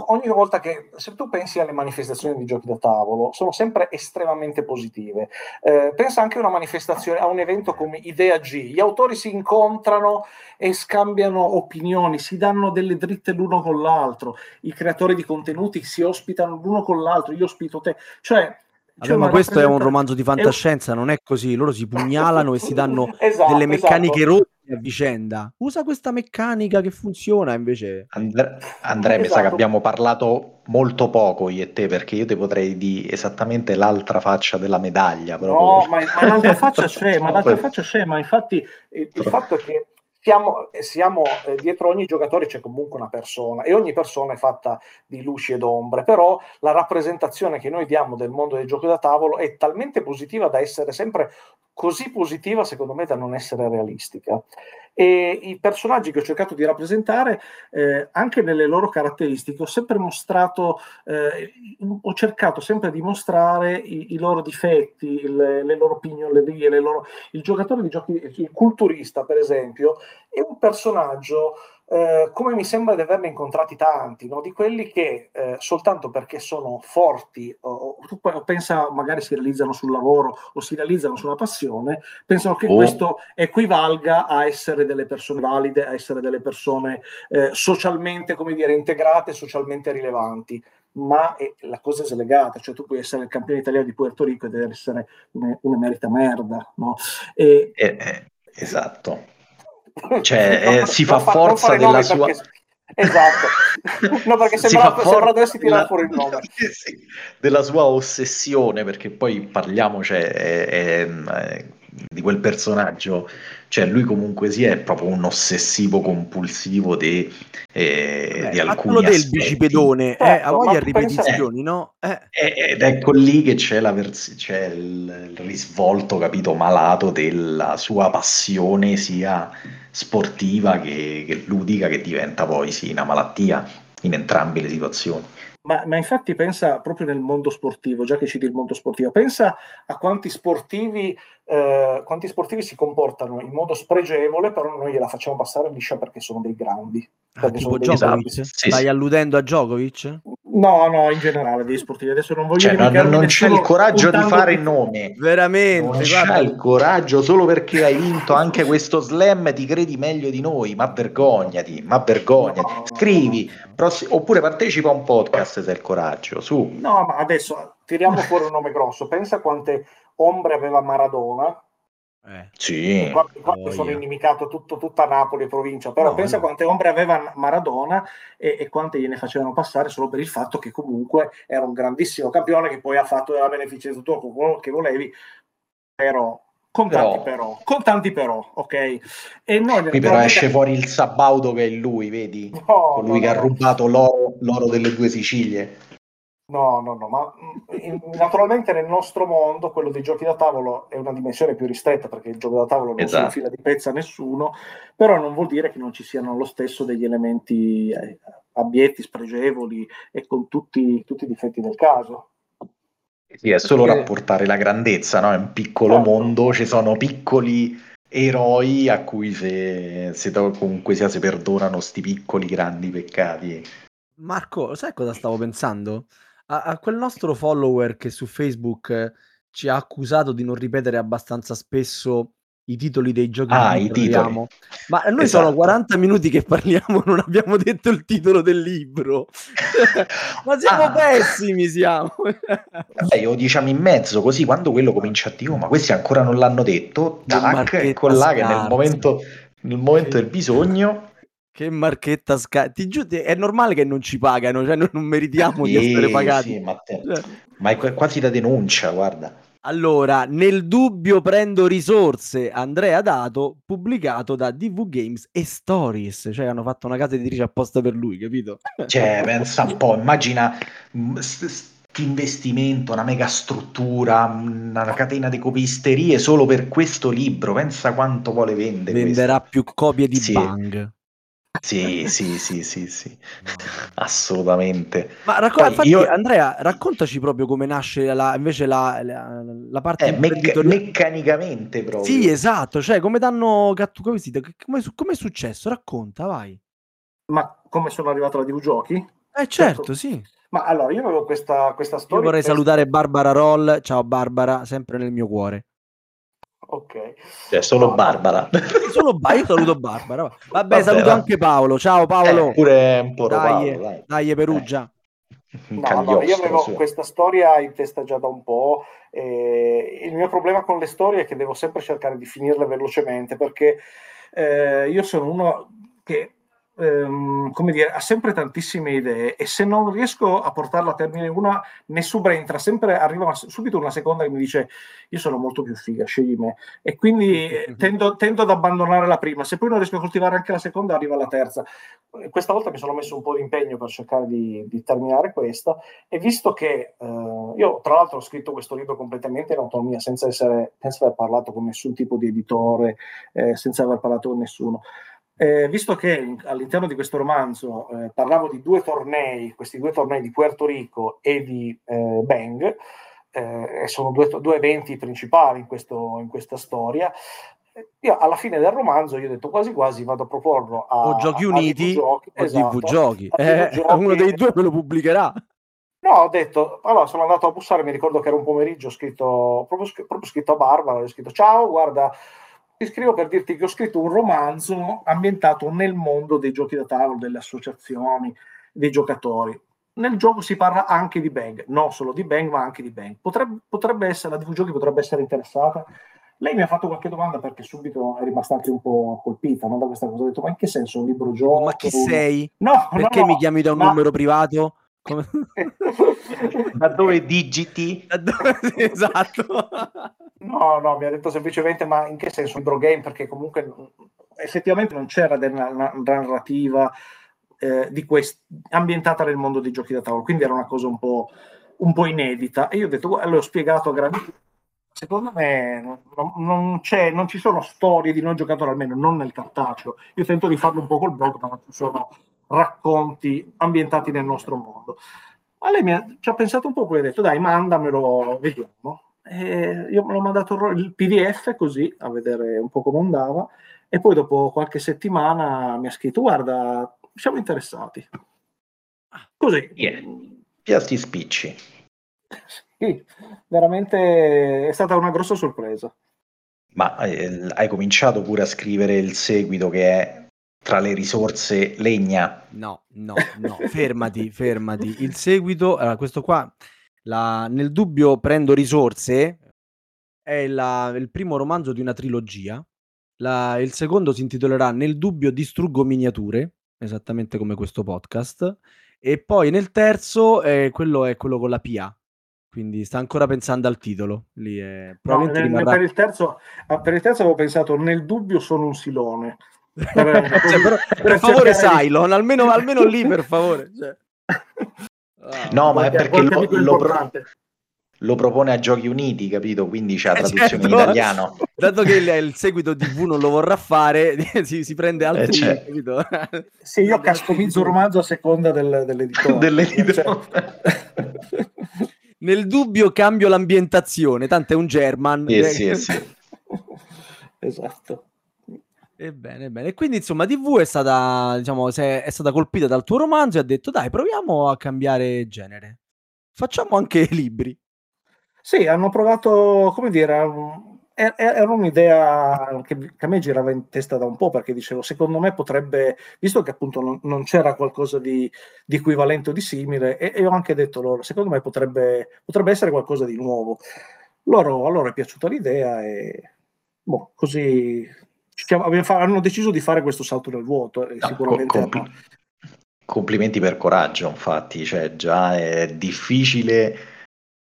ogni volta che, se tu pensi alle manifestazioni di giochi da tavolo, sono sempre estremamente positive. Eh, pensa anche a un evento come Idea G. Gli autori si incontrano e scambiano opinioni, si danno delle dritte l'uno con l'altro. I creatori di contenuti si ospitano l'uno con l'altro. Io ospito te. Cioè, Vabbè, ma questo è un romanzo di fantascienza, non è così. Loro si pugnalano e si danno (laughs) esatto, delle meccaniche esatto. rotte a vicenda. Usa questa meccanica che funziona invece. Andre- Andrea, esatto. mi sa che esatto. abbiamo parlato molto poco io e te perché io ti potrei dire esattamente l'altra faccia della medaglia. Proprio. No, ma, ma l'altra faccia (laughs) c'è, ma l'altra faccia c'è, ma infatti il, il fatto è che siamo, siamo eh, dietro ogni giocatore c'è comunque una persona e ogni persona è fatta di luci ed ombre, però la rappresentazione che noi diamo del mondo del gioco da tavolo è talmente positiva da essere sempre così positiva, secondo me, da non essere realistica e i personaggi che ho cercato di rappresentare eh, anche nelle loro caratteristiche ho sempre mostrato eh, ho cercato sempre di mostrare i, i loro difetti le, le loro pignolerie le loro... il giocatore di giochi il culturista per esempio è un personaggio eh, come mi sembra di averne incontrati tanti, no? di quelli che eh, soltanto perché sono forti, o, o, pensa magari si realizzano sul lavoro o si realizzano sulla passione, pensano che oh. questo equivalga a essere delle persone valide, a essere delle persone eh, socialmente, come dire, integrate, socialmente rilevanti. Ma è, la cosa è slegata, cioè tu puoi essere il campione italiano di Puerto Rico ed essere una merita merda, no? E, eh, eh, esatto cioè, (laughs) no, eh, si fa forza della sua... Perché... Esatto, (laughs) no, perché sembra, (laughs) si sembra doversi tirare fuori il nome. Sì, della sua ossessione, perché poi parliamo, cioè, è, è, è, di quel personaggio, cioè lui comunque sia è proprio un ossessivo compulsivo di, eh, Beh, di alcuni quello del bicipedone, eh, a voglia ripetizioni, no? Eh. Ed ecco lì che c'è, la vers- c'è il, il risvolto, capito, malato della sua passione sia sportiva che, che ludica che diventa poi sì una malattia in entrambe le situazioni. Ma, ma, infatti pensa proprio nel mondo sportivo, già che citi il mondo sportivo, pensa a quanti sportivi, eh, quanti sportivi si comportano in modo spregevole, però noi gliela facciamo passare liscia perché sono dei grandi. Ah, tipo Djokovic? Sì, Stai sì. alludendo a Djokovic? No, no, in generale degli sportivi. Adesso non voglio cioè, non, non c'è il coraggio di fare il nome. Veramente. Non c'è il coraggio solo perché hai vinto anche questo slam ti credi meglio di noi. Ma vergognati, ma vergognati. No, Scrivi, prossi- oppure partecipa a un podcast se hai il coraggio. Su. No, ma adesso tiriamo fuori un nome grosso. Pensa quante ombre aveva Maradona eh. Sì. Qua, qua oh, sono yeah. inimicato tutto, tutta Napoli e provincia, però no, pensa no. quante ombre aveva Maradona e, e, quante gliene facevano passare solo per il fatto che comunque era un grandissimo campione che poi ha fatto della beneficenza tutto quello che volevi, però con tanti però, con tanti però, ok? E noi Qui però esce fuori il Sabaudo che è lui, vedi? No, Colui no, che no. ha rubato l'oro, l'oro delle due Sicilie. No, no, no, ma mm, naturalmente nel nostro mondo quello dei giochi da tavolo è una dimensione più ristretta perché il gioco da tavolo non esatto. si fila di pezza a nessuno, però non vuol dire che non ci siano lo stesso degli elementi eh, abietti, spregevoli e con tutti, tutti i difetti del caso. Sì, è solo perché... rapportare la grandezza, no? È un piccolo certo. mondo, ci sono piccoli eroi a cui se, se comunque sia si perdonano sti piccoli grandi peccati. Marco, sai cosa stavo pensando? A, a quel nostro follower che su Facebook eh, ci ha accusato di non ripetere abbastanza spesso i titoli dei giochi ah, i titoli. Ma noi esatto. sono 40 minuti che parliamo, non abbiamo detto il titolo del libro. (laughs) Ma siamo ah. pessimi, siamo. Vabbè, io diciamo in mezzo, così quando quello comincia a dire, oh, ma questi ancora non l'hanno detto, tac, ecco là che nel momento, nel momento del bisogno che marchetta sca... Ti giuro, è normale che non ci pagano, cioè noi non meritiamo di essere pagati. Sì, ma, te... cioè... ma, è quasi la denuncia, guarda. Allora, nel dubbio prendo risorse, Andrea Dato, pubblicato da DV Games e Stories, cioè hanno fatto una casa editrice apposta per lui, capito? (laughs) Cioè, pensa un po', immagina investimento, una mega struttura, una catena di copisterie solo per questo libro, pensa quanto vuole vendere. Venderà questo. più copie di sì. Bang. Sì, sì, sì, sì, sì. assolutamente. Ma racco- infatti, io... Andrea, raccontaci proprio come nasce la, invece la, la, la parte... Eh, mecca- meccanicamente proprio. Sì, esatto, cioè come danno... Come, come, come è successo? Racconta, vai. Ma come sono arrivato alla DV Giochi? Eh certo, certo. sì. Ma allora, io avevo questa, questa storia... Io vorrei questa... salutare Barbara Roll, ciao Barbara, sempre nel mio cuore. Ok. Cioè, solo Barbara. Solo ba- io saluto (laughs) Barbara. Vabbè, Vabbè saluto va. anche Paolo. Ciao Paolo. Eh, pure un po' dai, Paolo, dai. dai Perugia. Eh. (laughs) No, no, io avevo su. questa storia in testa già da un po'. E il mio problema con le storie è che devo sempre cercare di finirle velocemente perché eh, io sono uno che ehm, come dire, ha sempre tantissime idee e se non riesco a portarla a termine una, ne subentra sempre, arriva subito una seconda che mi dice io sono molto più figa, scegli me. E quindi (laughs) tendo, tendo, ad abbandonare la prima. Se poi non riesco a coltivare anche la seconda, arriva la terza. Questa volta mi sono messo un po' di impegno per cercare di, di terminare questa e visto che eh, io tra l'altro ho scritto questo libro completamente in autonomia, senza, essere, senza aver parlato con nessun tipo di editore, eh, senza aver parlato con nessuno. Eh, visto che all'interno di questo romanzo eh, parlavo di due tornei, questi due tornei di Puerto Rico e di eh, Bang, eh, sono due, due, eventi principali in, questo, in, questa storia, io alla fine del romanzo io ho detto quasi quasi vado a proporlo a o Giochi Uniti Giochi, o esatto, Giochi. Eh, Giochi. uno dei due me lo pubblicherà. No, ho detto, allora sono andato a bussare, mi ricordo che era un pomeriggio, scritto, proprio, proprio scritto a Barbara, ho scritto ciao, guarda, ti scrivo per dirti che ho scritto un romanzo ambientato nel mondo dei giochi da tavolo, delle associazioni, dei giocatori. Nel gioco si parla anche di Bang, non solo di Bang, ma anche di Bang. Potrebbe, potrebbe essere, la DV Giochi potrebbe essere interessata. Lei mi ha fatto qualche domanda perché subito è rimasta anche un po' colpita no, da questa cosa. Ho detto, ma in che senso un libro gioco? Ma chi sei? No, Perché no, no, mi chiami da un ma- numero privato? Come- (laughs) Da dove digiti? Da dove- (laughs) esatto. No, no, mi ha detto semplicemente, ma in che senso libro game? Perché comunque effettivamente non c'era della na- narrativa eh, di quest- ambientata nel mondo dei giochi da tavolo, quindi era una cosa un po', un po' inedita. E io ho detto, l'ho spiegato a grandi... Secondo me non, non c'è, non ci sono storie di non giocatore, almeno non nel cartaceo. Io tento di farlo un po' col blog, ma non ci sono racconti ambientati nel nostro mondo. Ma lei mi ha, ci ha pensato un po', poi ha detto, dai, mandamelo, vediamo. E io me l'ho mandato il PDF così a vedere un po' come andava e poi dopo qualche settimana mi ha scritto guarda siamo interessati così Yeah. Piatti spicci. Sì, veramente è stata una grossa sorpresa Ma eh, hai cominciato pure a scrivere il seguito che è tra le risorse legna. No, no, no, fermati, fermati. Il seguito, allora, questo qua, la- nel dubbio prendo risorse, è la- il primo romanzo di una trilogia. La- il secondo si intitolerà Nel dubbio distruggo miniature, esattamente come questo podcast. E poi nel terzo, eh, quello è quello con la PA. Quindi sta ancora pensando al titolo. Lì è, No, rimarrà... per, il terzo, ah, per il terzo avevo pensato nel dubbio sono un silone Per- Cioè, però, per favore, Cylon, almeno, (laughs) almeno lì, per favore. Cioè. Ah, No, ma è perché lo, lo pro- lo propone a Giochi Uniti, capito? Quindi c'è la Eh, traduzione in certo. italiano. (laughs) Dato che il, il seguito di V non lo vorrà fare, (laughs) si, si prende altri. Eh, certo. capito? Sì, io customizzo il romanzo a seconda del, dell'editore. Dell'editore. Nel dubbio cambio l'ambientazione, tanto è un German. Eh, sì, eh, sì. esatto. Ebbene, bene. Quindi insomma DV è stata, diciamo, è stata colpita dal tuo romanzo e ha detto dai, proviamo a cambiare genere. Facciamo anche (laughs) libri. Sì, hanno provato, come dire, um, è- è- era un'idea che, a me girava in testa da un po' perché dicevo, secondo me potrebbe, visto che appunto non c'era qualcosa di, di equivalente o di simile, e, e ho anche detto loro, secondo me potrebbe, potrebbe essere qualcosa di nuovo. Loro, a loro è piaciuta l'idea e boh, così abbiamo fa- hanno deciso di fare questo salto nel vuoto e No, sicuramente co- compl- complimenti per coraggio, infatti, cioè già è difficile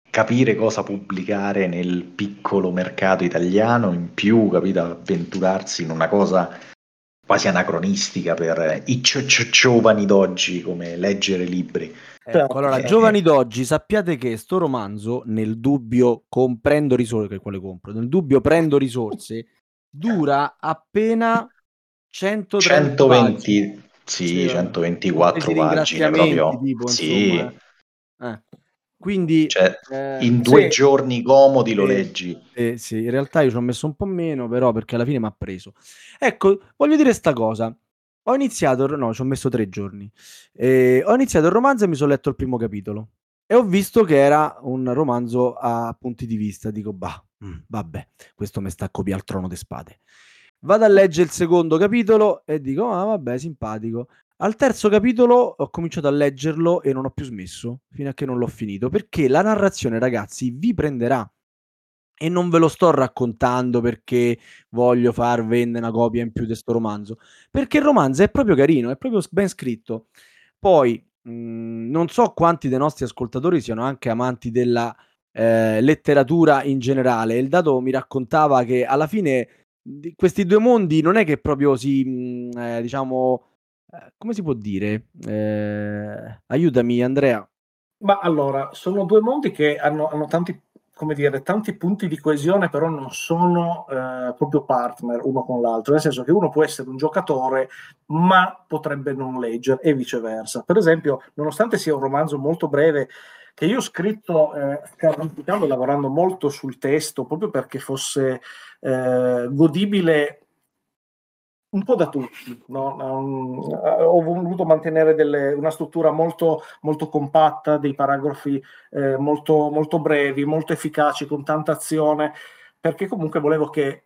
capire cosa pubblicare nel piccolo mercato italiano, in più, capito, avventurarsi in una cosa quasi anacronistica per i giovani d'oggi come leggere libri. Ecco, allora, eh. giovani d'oggi, sappiate che sto romanzo, nel dubbio comprendo risorse, che quale compro, nel dubbio prendo risorse, dura appena 130 pagine. 120, sì, Sì, 124 compresi i pagine proprio. tipo, sì, insomma, eh. Quindi, cioè, eh, in due sì. giorni comodi lo leggi. Eh, sì, in realtà io ci ho messo un po' meno, però perché alla fine mi ha preso. Ecco, voglio dire sta cosa. Ho iniziato, no, ci ho messo tre giorni. Eh, ho iniziato il romanzo e mi sono letto il primo capitolo. E ho visto che era un romanzo a punti di vista. Dico, bah, mm, vabbè, questo mi sta a copiare al trono di spade. Vado a leggere il secondo capitolo e dico, ah, vabbè, simpatico. Al terzo capitolo ho cominciato a leggerlo e non ho più smesso fino a che non l'ho finito. Perché la narrazione, ragazzi, vi prenderà. E non ve lo sto raccontando perché voglio far vendere una copia in più di questo romanzo. Perché il romanzo è proprio carino, è proprio ben scritto. Poi, mh, non so quanti dei nostri ascoltatori siano anche amanti della eh, letteratura in generale. Il dato mi raccontava che alla fine questi due mondi non è che proprio si, mh, eh, diciamo, eh, come si può dire? Eh, aiutami, Andrea. Ma allora, sono due mondi che hanno, hanno tanti, dire, tanti punti di coesione, però non sono eh, proprio partner uno con l'altro, nel senso che uno può essere un giocatore, ma potrebbe non leggere e viceversa. Per esempio, nonostante sia un romanzo molto breve, che io ho scritto eh, lavorando molto sul testo, proprio perché fosse eh, godibile un po' da tutti. No? Um, ho voluto mantenere delle, una struttura molto, molto, compatta, dei paragrafi eh, molto, molto brevi, molto efficaci, con tanta azione, perché comunque volevo che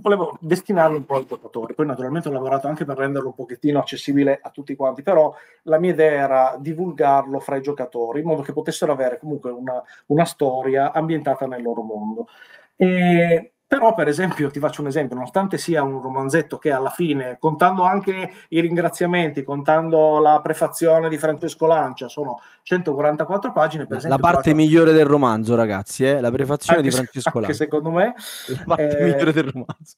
volevo destinarlo un po' ai giocatori. Poi naturalmente ho lavorato anche per renderlo un pochettino accessibile a tutti quanti, però la mia idea era divulgarlo fra i giocatori in modo che potessero avere comunque una, una storia ambientata nel loro mondo. E però, per esempio, ti faccio un esempio, nonostante sia un romanzetto che alla fine, contando anche i ringraziamenti, contando la prefazione di Francesco Lancia, sono 144 pagine. Per esempio, la parte faccio... migliore del romanzo, ragazzi, eh? la prefazione anche di Francesco Lancia. secondo me. La parte eh... migliore del romanzo.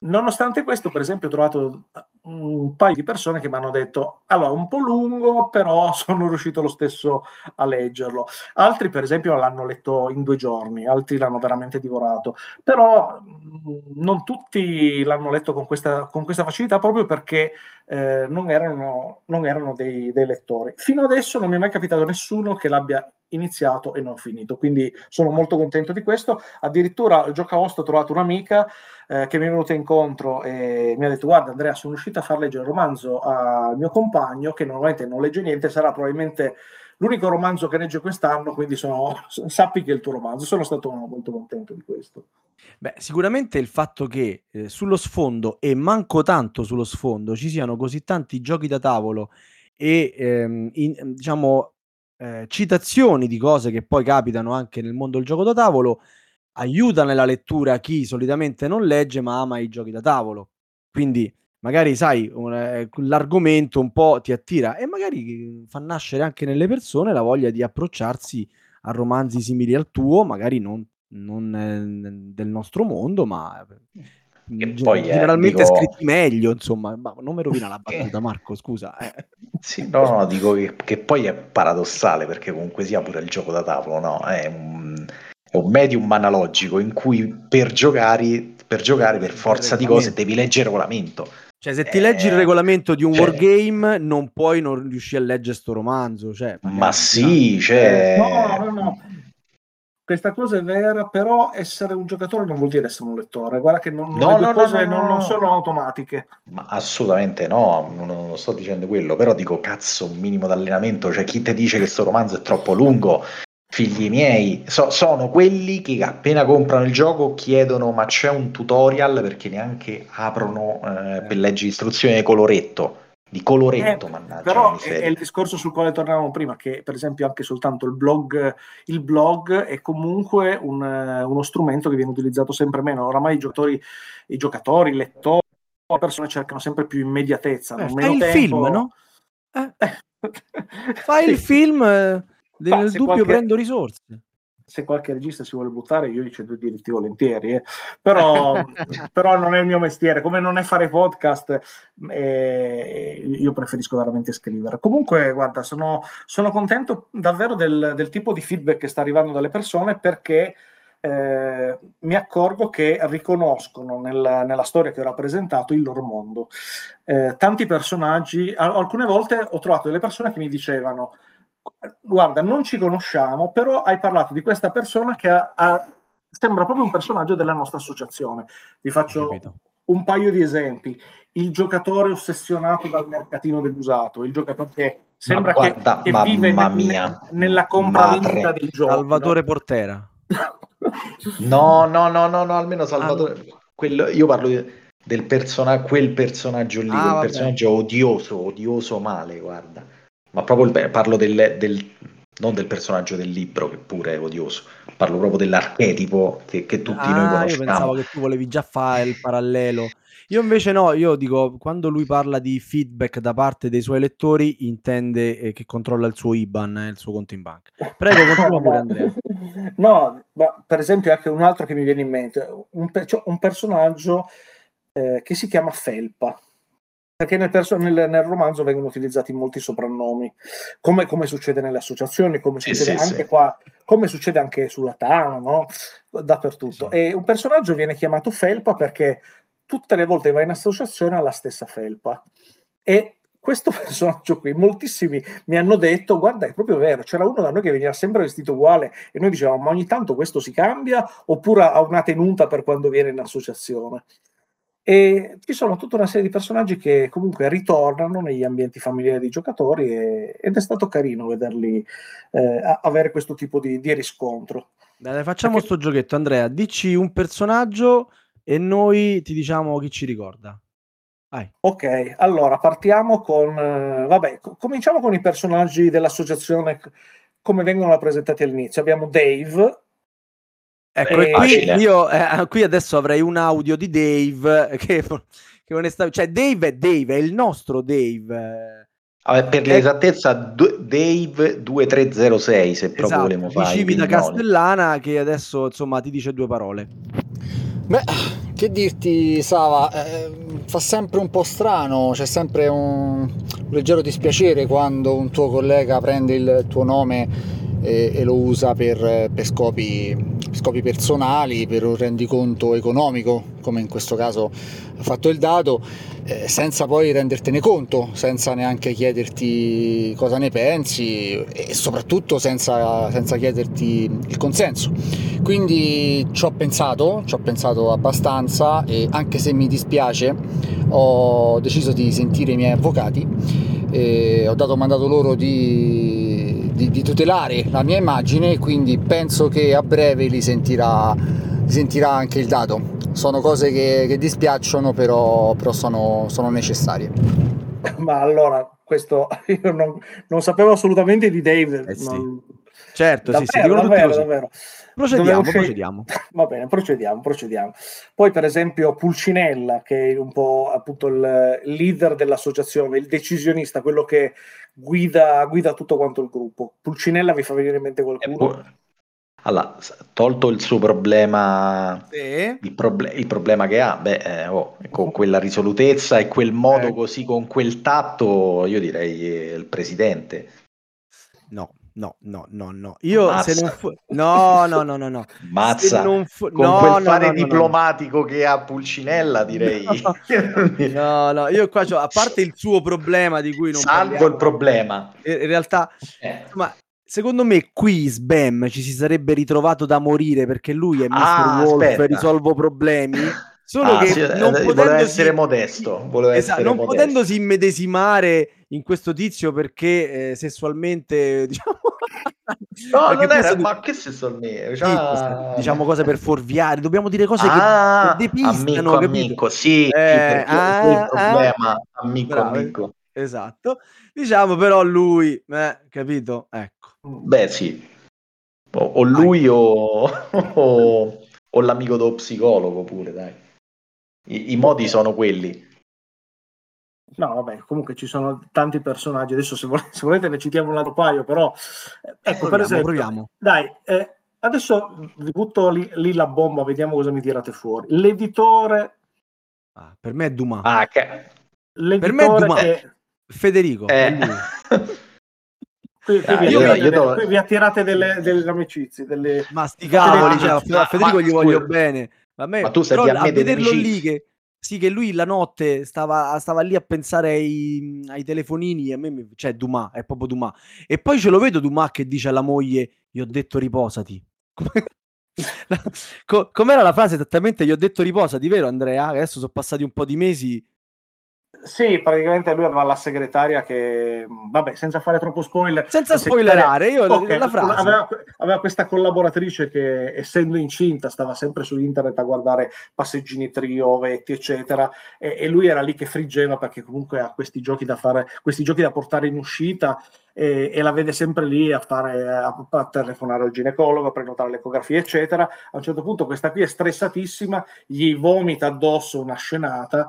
Nonostante questo, per esempio, ho trovato un paio di persone che mi hanno detto allora un po' lungo però (laughs) sono riuscito lo stesso a leggerlo. Altri per esempio l'hanno letto in due giorni altri l'hanno veramente divorato. Però non tutti l'hanno letto con questa, con questa facilità proprio perché eh, non erano, non erano dei, dei lettori fino adesso non mi è mai capitato nessuno che l'abbia iniziato e non finito. Quindi sono molto contento di questo. Addirittura il gioca ho trovato un'amica eh, che mi è venuta incontro e mi ha detto: Guarda, Andrea, sono riuscito a far leggere il romanzo al mio compagno, che normalmente non legge niente, sarà probabilmente l'unico romanzo che legge quest'anno. Quindi sono, (laughs) sappi che è il tuo romanzo. Sono stato molto contento di questo. Beh, sicuramente il fatto che eh, sullo sfondo e manco tanto sullo sfondo ci siano così tanti giochi da tavolo e ehm, in, diciamo eh, citazioni di cose che poi capitano anche nel mondo del gioco da tavolo, aiuta nella lettura chi solitamente non legge ma ama i giochi da tavolo. Quindi magari sai, un, eh, l'argomento un po' ti attira e magari fa nascere anche nelle persone la voglia di approcciarsi a romanzi simili al tuo, magari non, non eh, del nostro mondo, ma che mm, poi generalmente è, dico... scritti meglio, insomma, ma non mi rovina la (laughs) battuta, Marco, scusa. Eh. Sì, no, no, dico che, che, poi è paradossale perché comunque sia pure il gioco da tavolo, no? È un, è un medium analogico in cui per giocare, per, giocare, per forza di cose devi leggere regolamento. Cioè, se ti eh, leggi il regolamento di un cioè, wargame, non puoi non riuscire a leggere sto romanzo. Cioè, ma sì, cioè... No, no, no questa cosa è vera, però essere un giocatore non vuol dire essere un lettore. Guarda che non, no, no, cose no, non, non, sono automatiche. Ma assolutamente no, non, non, sto dicendo quello, però dico cazzo, un minimo d'allenamento, cioè chi ti dice che questo romanzo è troppo lungo? Figli miei, so, sono quelli che appena comprano il gioco chiedono ma c'è un tutorial perché neanche aprono eh, per leggere istruzioni di coloretto di coloretto, eh, mannaggia. Però è, è, il discorso sul quale tornavamo prima, che per esempio anche soltanto il blog, il blog è comunque un, uno strumento che viene utilizzato sempre meno. Oramai i giocatori, i, giocatori, i lettori, le persone cercano sempre più immediatezza. Eh, fai il tempo. film, no? Eh. (laughs) fai sì. il film, eh, nel dubbio qualche... prendo risorse se qualche regista si vuole buttare, io gli cedo i diritti volentieri, eh. però, (laughs) però, non è il mio mestiere, come non è fare podcast, eh, io preferisco veramente scrivere. Comunque, guarda, sono, sono contento davvero del, del, tipo di feedback che sta arrivando dalle persone perché eh, mi accorgo che riconoscono nel, nella storia che ho rappresentato il loro mondo. Eh, tanti personaggi, alcune volte ho trovato delle persone che mi dicevano guarda, non ci conosciamo, però hai parlato di questa persona che ha, ha, sembra proprio un personaggio della nostra associazione. Vi faccio un paio di esempi. Il giocatore ossessionato dal mercatino dell'usato, il giocatore che sembra guarda, che, che vive ne, nella compravendita del gioco. Salvatore no? Portera. (laughs) no, no, no, no, no, almeno Salvatore. Ah, Quello, io parlo di, del personaggio, quel personaggio lì, ah, quel personaggio odioso, odioso male, guarda ma proprio il, parlo del, del, non del personaggio del libro, che pure è odioso, parlo proprio dell'archetipo che, che tutti ah, noi conosciamo. Io pensavo che tu volevi già fare il parallelo. Io invece no, io dico, quando lui parla di feedback da parte dei suoi lettori, intende eh, che controlla il suo IBAN, eh, il suo conto in banca. Prego, continua pure Andrea. (laughs) No, ma per esempio anche un altro che mi viene in mente, un, per- un personaggio eh, che si chiama Felpa perché nel, perso- nel, nel, romanzo vengono utilizzati molti soprannomi, come, come succede nelle associazioni, come sì, succede sì, anche sì. qua, come succede anche sulla Tana, no? dappertutto. E un personaggio viene chiamato Felpa perché tutte le volte che va in associazione ha la stessa felpa. E questo (laughs) personaggio qui, moltissimi mi hanno detto, guarda è proprio vero, c'era uno da noi che veniva sempre vestito uguale e noi dicevamo, ma ogni tanto questo si cambia oppure ha una tenuta per quando viene in associazione. E ci sono tutta una serie di personaggi che comunque ritornano negli ambienti familiari dei giocatori e, ed è stato carino vederli eh, avere questo tipo di, di riscontro. Dai, facciamo questo Perché... giochetto, Andrea. Dici un personaggio e noi ti diciamo chi ci ricorda. Vai. Ok, allora partiamo con, eh, vabbè, co- cominciamo con i personaggi dell'associazione come vengono rappresentati all'inizio. Abbiamo Dave. Ecco, e qui io eh, qui adesso avrei un audio di Dave che, (laughs) che onestamente, cioè Dave è Dave, è il nostro Dave. Vabbè, per l'esattezza, Dave 2306 se proprio esatto, vogliamo fare. Civita Castellana che adesso insomma ti dice due parole. Beh, che dirti Sava, eh, fa sempre un po' strano, c'è sempre un, leggero dispiacere quando un tuo collega prende il tuo nome e, e lo usa per, per scopi, scopi, personali, per un rendiconto economico, come in questo caso ha fatto il dato, eh, senza poi rendertene conto, senza neanche chiederti cosa ne pensi e soprattutto senza, senza chiederti il consenso. Quindi ci ho pensato, ci ho pensato abbastanza e anche se mi dispiace ho deciso di sentire i miei avvocati e ho dato mandato loro di di, di, tutelare la mia immagine quindi penso che a breve li sentirà, li sentirà anche il dato. Sono cose che, che dispiacciono però, però sono, sono, necessarie. (coughs) Ma allora, questo (laughs) io non, non sapevo assolutamente di David. Eh sì. non... Certo, davvero, sì, sì, davvero, davvero. Procediamo, procediamo. (laughs) Va bene, procediamo, procediamo. Poi per esempio Pulcinella, che è un po' appunto il leader dell'associazione, il decisionista, quello che guida, guida tutto quanto il gruppo. Pulcinella vi fa venire in mente qualcuno? Allora, tolto il suo problema, sì. il, proble- il, problema che ha, beh, eh, oh, con quella risolutezza e quel modo eh. così, con quel tatto, io direi il presidente. No, No, no, no, no. Io Mazza. se non fu... No, no, no, no, no. (laughs) Mazza. Fu... Con no, quel no, fare no, diplomatico che ha Pulcinella, direi. (laughs) No, no, io qua a parte il suo problema di cui non Salvo parliamo, il problema. In realtà, eh. insomma, secondo me qui Sbam ci si sarebbe ritrovato da morire perché lui è Mr. Ah, Wolf e risolvo problemi. (laughs) Solo ah, che sì, non eh, potendosi... essere modesto, esatto, essere non modesto. potendosi immedesimare in questo tizio perché eh, sessualmente (laughs) diciamo no non era di... ma che sessualmente cioè... diciamo cose per fuorviare dobbiamo dire cose ah, che depistano amico, amico sì, eh, ah, il problema ah, amico bravo, amico. esatto. Diciamo però lui eh, capito? Ecco. Beh sì. O, o lui o, (laughs) o, o l'amico dello psicologo pure dai i, i modi sono quelli No, vabbè, comunque ci sono tanti personaggi. Adesso, se volete, se volete ne citiamo un altro paio, però eh, ecco, proviamo, per esempio, proviamo. dai, eh, adesso vi butto lì, lì, la bomba, vediamo cosa mi tirate fuori. L'editore, ah, per me è Dumas. Ah, che... Per me è Dumas. Che... Federico. Eh. (laughs) Qui, qui, ah, vi, io, io do... qui, vi, attirate delle, delle amicizie, delle... ma sti cavoli, cioè, a Federico ma, gli voglio bene. Ma, me, ma tu sei a, a vederlo lì che sì, che lui la notte stava, stava lì a pensare ai, ai telefonini, a me, cioè Dumas, è proprio Dumas. E poi ce lo vedo Dumas che dice alla moglie, gli ho detto riposati. (laughs) com'era la frase esattamente? Gli ho detto riposati, vero Andrea? Adesso sono passati un po' di mesi sì, praticamente lui aveva la segretaria che, vabbè, senza fare troppo spoiler. Senza spoilerare, io okay, la frase. Aveva, aveva, questa collaboratrice che, essendo incinta, stava sempre su internet a guardare passeggini trio, vetti, eccetera, e, e lui era lì che friggeva perché comunque ha questi giochi da fare, questi giochi da portare in uscita e, e la vede sempre lì a, fare, a, a telefonare al ginecologo, a prenotare l'ecografia, eccetera. A un certo punto questa qui è stressatissima, gli vomita addosso una scenata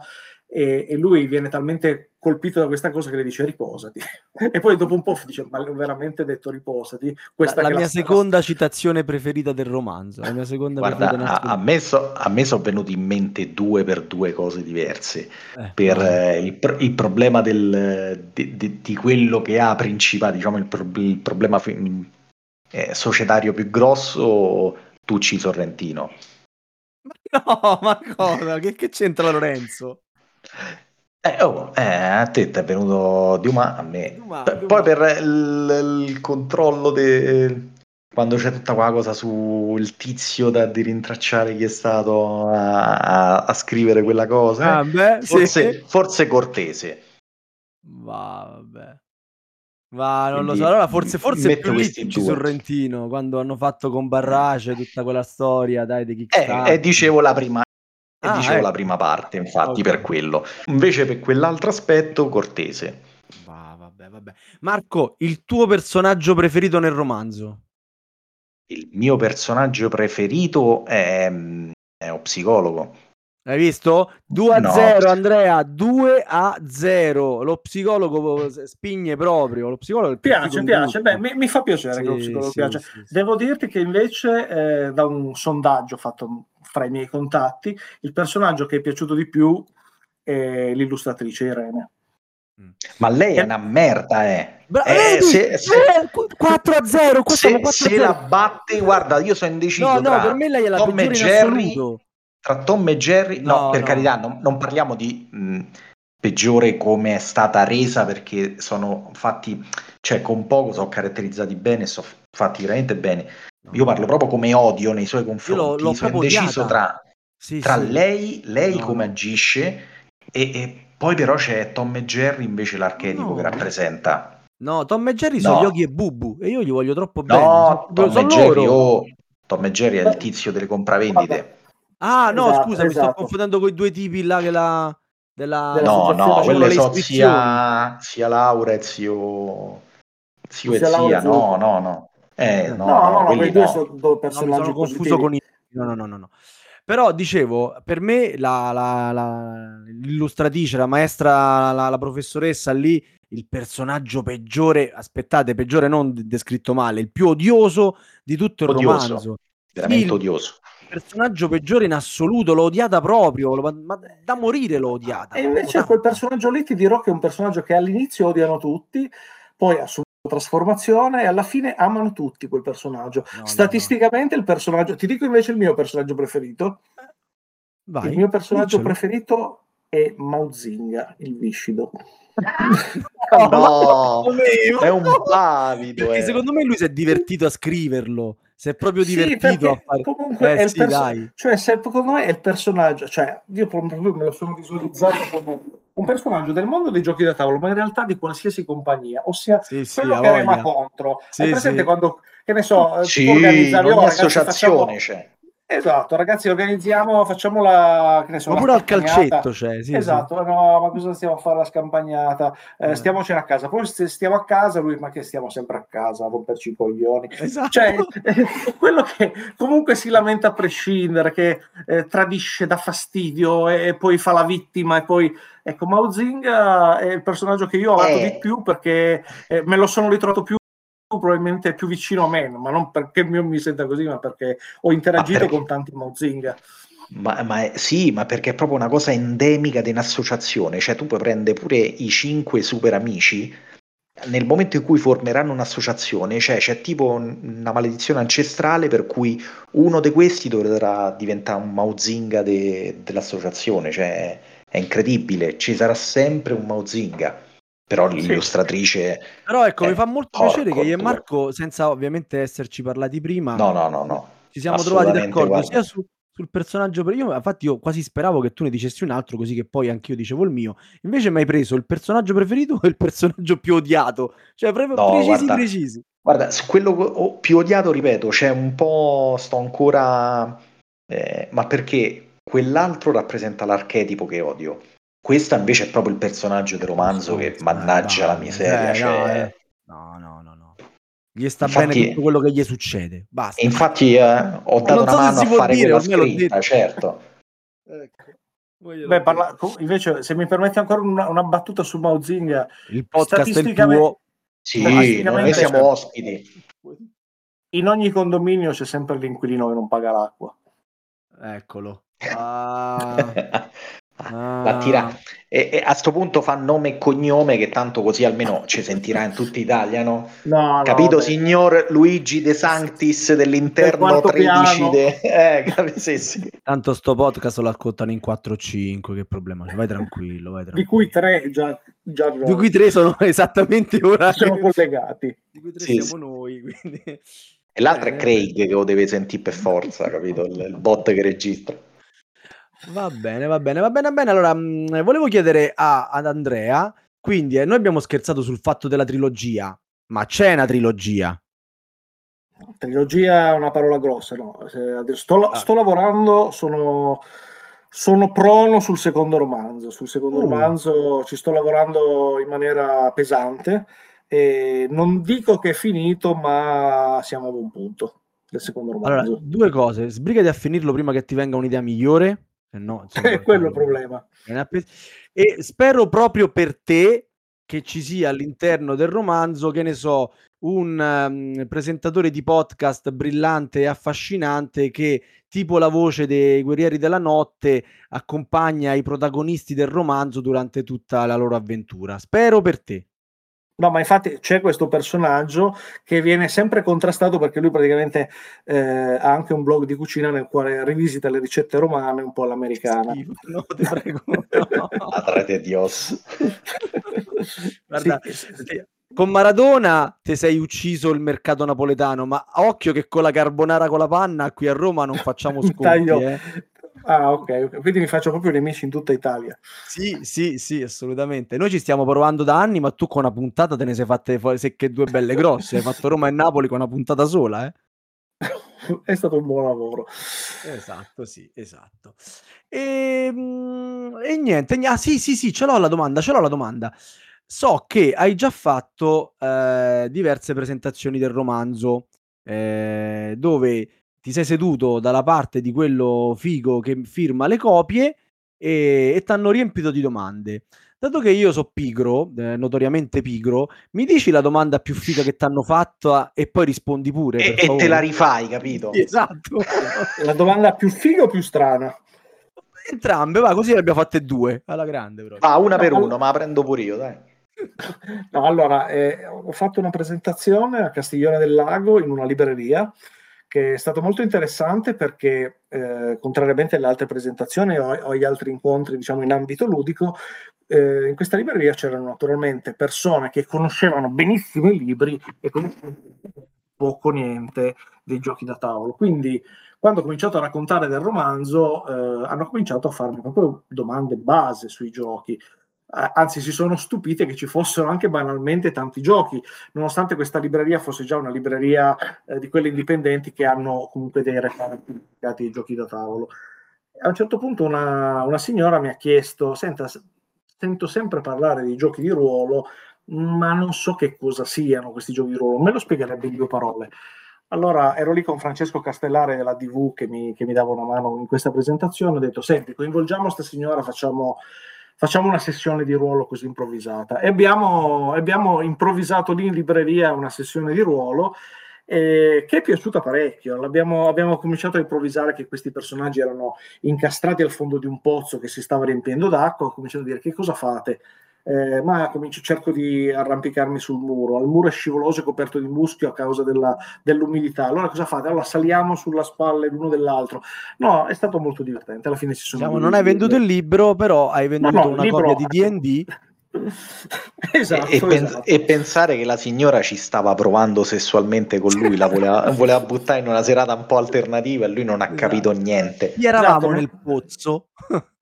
e, e, lui viene talmente colpito da questa cosa che le dice riposati. (laughs) E poi dopo un po' dice ma ho veramente detto riposati. Questa la, la mia la seconda citazione preferita del romanzo la mia seconda Guarda, a, a, me so, a, me sono venute in mente due per due cose diverse. Eh, per eh, il, il, problema del, di, di, di, quello che ha principale diciamo il, pro, il problema eh, societario più grosso Tucci Sorrentino. (laughs) No ma cosa? Che, che c'entra Lorenzo Eh, oh, eh, a te ti è venuto di umano, a me. Duma- Poi per il, il controllo de- quando c'è tutta quella cosa sul tizio da, di rintracciare chi è stato a, a- a scrivere quella cosa, Ah, eh, beh, sì. forse, forse cortese. Va, vabbè. Va, non lo Quindi so. Allora, forse, forse più due. Sorrentino quando hanno fatto con Barrace tutta quella storia, dai, di Eh, Kickstarter. e dicevo la prima, e Ah, dicevo ecco. la prima parte, infatti, Ok. per quello. Invece per quell'altro aspetto, cortese. Va, vabbè, vabbè. Marco, il tuo personaggio preferito nel romanzo? Il mio personaggio preferito è, è un psicologo. Hai visto? 2 a No. 0 Andrea, 2 a 0. Lo psicologo spigne proprio. Lo psicologo Piace, piace. Beh, mi, mi fa piacere che lo Sì, psicologo sì, piace. sì, sì. Devo dirti che invece, eh, da un sondaggio fatto fra i miei contatti, il personaggio che è piaciuto di più è l'illustratrice Irene. Ma lei è una merda, eh. Bra- Eh, se, se- Eh, qu- 4 a 0. Qua siamo se- 4 a se 0. la batte, guarda, io sono indeciso No, no, tra, per me lei è la Tom e Jerry, tra Tom e Jerry. No, No, per no. carità, non, non parliamo di mh, peggiore come è stata resa perché sono fatti, cioè con poco sono caratterizzati bene, sono fatti veramente bene. Io parlo proprio come odio nei suoi confronti. l'ho sono proprio indeciso odiata. tra, Sì, tra sì. lei, lei No, come agisce e, e poi però c'è Tom e Jerry invece l'archetipo No. che rappresenta. No, Tom e Jerry No. sono Yogi e Bubu e io gli voglio troppo bene. No, Tom e Jerry, oh, Tom e Jerry è il tizio delle compravendite. Ah, no, Esatto, scusa, mi sto esatto. confondendo con i due tipi là che la... Della... Della No, no, quelle le sono sia, sia Laura e zio, zio e zia. No, no, no. Eh, no, No, no, no, quelli quei due no. sono due No, personaggi sono confuso positivi. con i... No, no, no, no, no. Però dicevo, per me la, la- la- l'illustratrice, la maestra, la, la professoressa lì, il personaggio peggiore, aspettate, peggiore non de- descritto male, il più odioso di tutto il Odioso. romanzo. Veramente il odioso. personaggio peggiore in assoluto, l'ho odiata proprio, lo- ma, da morire l'ho odiata. E invece quel personaggio lì ti dirò che è un personaggio che all'inizio odiano tutti, poi su trasformazione e alla fine amano tutti quel personaggio. No, no, Statisticamente il personaggio, ti dico invece il mio personaggio preferito. Vai, il mio personaggio diccelo. preferito è Mauzinga, il viscido. No, Come- è un pavido. Perché eh. secondo me lui si è divertito a scriverlo. Si è proprio Sì, divertito a fare. comunque Eh, è il sì, perso- dai. cioè se- secondo me è il personaggio, cioè io proprio me lo sono visualizzato come un personaggio del mondo dei giochi da tavolo, ma in realtà di qualsiasi compagnia, ossia Sì, sì, quello ha che rema voglia. contro. Sì, Hai presente sì. quando, che ne so, eh, Sì, "Oh, ogni associazione facciamo- c'è. Esatto, ragazzi, organizziamo, facciamo la, che ne so, Ma pure al calcetto c'è, sì, esatto, no, ma cosa stiamo a fare la scampagnata? Eh, Eh. stiamocene a casa. Poi se stiamo a casa, lui, ma che stiamo sempre a casa a romperci i coglioni. sì. Esatto. Cioè, quello che comunque si lamenta a prescindere, che eh, tradisce, dà fastidio e, e poi fa la vittima e poi... Ecco, Mao Zing eh, è il personaggio che io ho amato Eh. di più perché eh, me lo sono ritrovato più probabilmente più vicino a me, ma non perché io mi senta così, ma perché ho interagito perché- con tanti Mao Zing. Ma, ma è- sì, ma perché è proprio una cosa endemica di un'associazione, cioè tu puoi prendere pure i cinque super amici, nel momento in cui formeranno un'associazione, cioè c'è tipo un- una maledizione ancestrale per cui uno di questi dovrà diventare un Mauzinga de- dell'associazione, cioè è incredibile, ci sarà sempre un Mauzinga, però l'illustratrice... Però ecco, mi fa molto piacere che io e. Marco, senza ovviamente esserci parlati prima, No, no, no, no. ci siamo trovati d'accordo guarda. sia su- sul personaggio. per- Io, infatti, io quasi speravo che tu ne dicessi un altro, così che poi anch'io dicevo il mio. Invece mi hai preso il personaggio preferito o il personaggio più odiato? Cioè, proprio No, precisi, guarda. precisi. Guarda, su quello più odiato, ripeto, c'è un po', sto ancora, eh, ma perché quell'altro rappresenta l'archetipo che odio. Questo invece è proprio il personaggio del romanzo che Eh, mannaggia la miseria. eh, cioè- no, eh. No, no, no, no. Gli sta Infatti- bene tutto quello che gli succede. Basta. Infatti eh, ho dato una so mano a fare dire, quella scritta, certo. (laughs) Beh, parla- invece, se mi permette ancora una, una battuta su Mao Zing, Il podcast è il statisticamente- tuo. Sì, noi siamo ospiti. in ogni condominio c'è sempre l'inquilino che non paga l'acqua. Eccolo. (laughs) Ah, Ah. La tira... E, e a sto punto fa nome e cognome che tanto così almeno ci sentirà in tutta Italia, no? no Capito, no, signor Luigi De Sanctis dell'interno 13 de... (laughs) eh, sì, sì. Tanto sto podcast lo ascoltano in 4-5, che problema c'è? Vai tranquillo, vai tranquillo. Di cui tre già, già Di cui tre sono (laughs) esattamente ora. Siamo collegati. Di cui tre Sì, siamo noi, quindi... E l'altro è Eh. Craig che lo deve sentire per forza, capito? Il, il bot che registra. Va bene, va bene, va bene, va bene. Allora, mh, volevo chiedere a- ad Andrea, quindi eh, noi abbiamo scherzato sul fatto della trilogia, ma c'è una trilogia? Trilogia è una parola grossa, no? Sto, Ah. sto lavorando, sono, sono prono sul secondo romanzo. Sul secondo Uh. romanzo ci sto lavorando in maniera pesante e non dico che è finito, ma siamo a buon punto del secondo Allora, romanzo. due cose, sbrigati a finirlo prima che ti venga un'idea migliore, no, (laughs) insomma, è quello il problema. E spero proprio per te che ci sia all'interno del romanzo, che ne so, un ehm, presentatore di podcast brillante e affascinante che, tipo la voce dei Guerrieri della Notte, accompagna i protagonisti del romanzo durante tutta la loro avventura. Spero per te. No, ma infatti c'è questo personaggio che viene sempre contrastato perché lui praticamente eh, ha anche un blog di cucina nel quale rivisita le ricette romane un po' all'americana. Schifo, No, ti prego. no. (laughs) Madre Dios. Guarda, Sì, sì, sì. eh, con Maradona ti sei ucciso il mercato napoletano, ma occhio che con la carbonara con la panna qui a Roma non facciamo (laughs) sconti. Taglio. eh. Ah, ok. Quindi mi faccio proprio nemici in tutta Italia. Sì, sì, sì, assolutamente. Noi ci stiamo provando da anni, ma tu con una puntata te ne sei fatte fuori secche due belle grosse. Hai fatto Roma e Napoli con una puntata sola, eh? (laughs) È stato un buon lavoro. Esatto, sì, esatto. E, mm, e niente, ni- ah, sì, sì, sì, ce l'ho la domanda, ce l'ho la domanda. So che hai già fatto eh, diverse presentazioni del romanzo eh, dove ti sei seduto dalla parte di quello figo che firma le copie e, e ti hanno riempito di domande. Dato che io so pigro, eh, notoriamente pigro, mi dici la domanda più figa che ti hanno fatta e poi rispondi pure. E, per e te la rifai, capito? (laughs) Esatto. (laughs) La domanda più figa o più strana? Entrambe, va, così ne abbiamo fatte due, alla grande però. Va una per No, uno, ma la prendo pure io, dai. (laughs) No, allora, eh, ho fatto una presentazione a Castiglione del Lago in una libreria che è stato molto interessante perché, eh, contrariamente alle altre presentazioni o, o agli altri incontri, diciamo, in ambito ludico, eh, in questa libreria c'erano naturalmente persone che conoscevano benissimo i libri e conoscevano poco niente dei giochi da tavolo. Quindi, quando ho cominciato a raccontare del romanzo, eh, hanno cominciato a farmi proprio domande base sui giochi. Anzi, si sono stupite che ci fossero anche banalmente tanti giochi, nonostante questa libreria fosse già una libreria eh, di quelle indipendenti che hanno comunque dei reparti ai giochi da tavolo. A un certo punto una, una signora mi ha chiesto: Senta, sento sempre parlare di giochi di ruolo, ma non so che cosa siano questi giochi di ruolo. Me lo spiegherebbe in due parole. Allora ero lì con Francesco Castellare della DV che mi, che mi dava una mano in questa presentazione. Ho detto: Senti, coinvolgiamo questa signora, facciamo, facciamo una sessione di ruolo così improvvisata. E abbiamo, abbiamo improvvisato lì in libreria una sessione di ruolo eh, che è piaciuta parecchio. Abbiamo cominciato a improvvisare che questi personaggi erano incastrati al fondo di un pozzo che si stava riempiendo d'acqua. Ho cominciato a dire: Che cosa fate? Eh, ma comincio, cerco di arrampicarmi sul muro. Il muro è scivoloso e coperto di muschio a causa della- dell'umidità. Allora cosa fate? Allora saliamo sulla spalla l'uno dell'altro. No, è stato molto divertente. Alla fine si sono. Diciamo, non hai venduto il libro, però hai venduto No, no, una libro- copia di D&D. (laughs) esatto, e, pen- esatto. e pensare che la signora ci stava provando sessualmente con lui, la voleva, (laughs) voleva buttare in una serata un po' alternativa e lui non ha Esatto. capito niente. Chi eravamo Esatto, nel pozzo?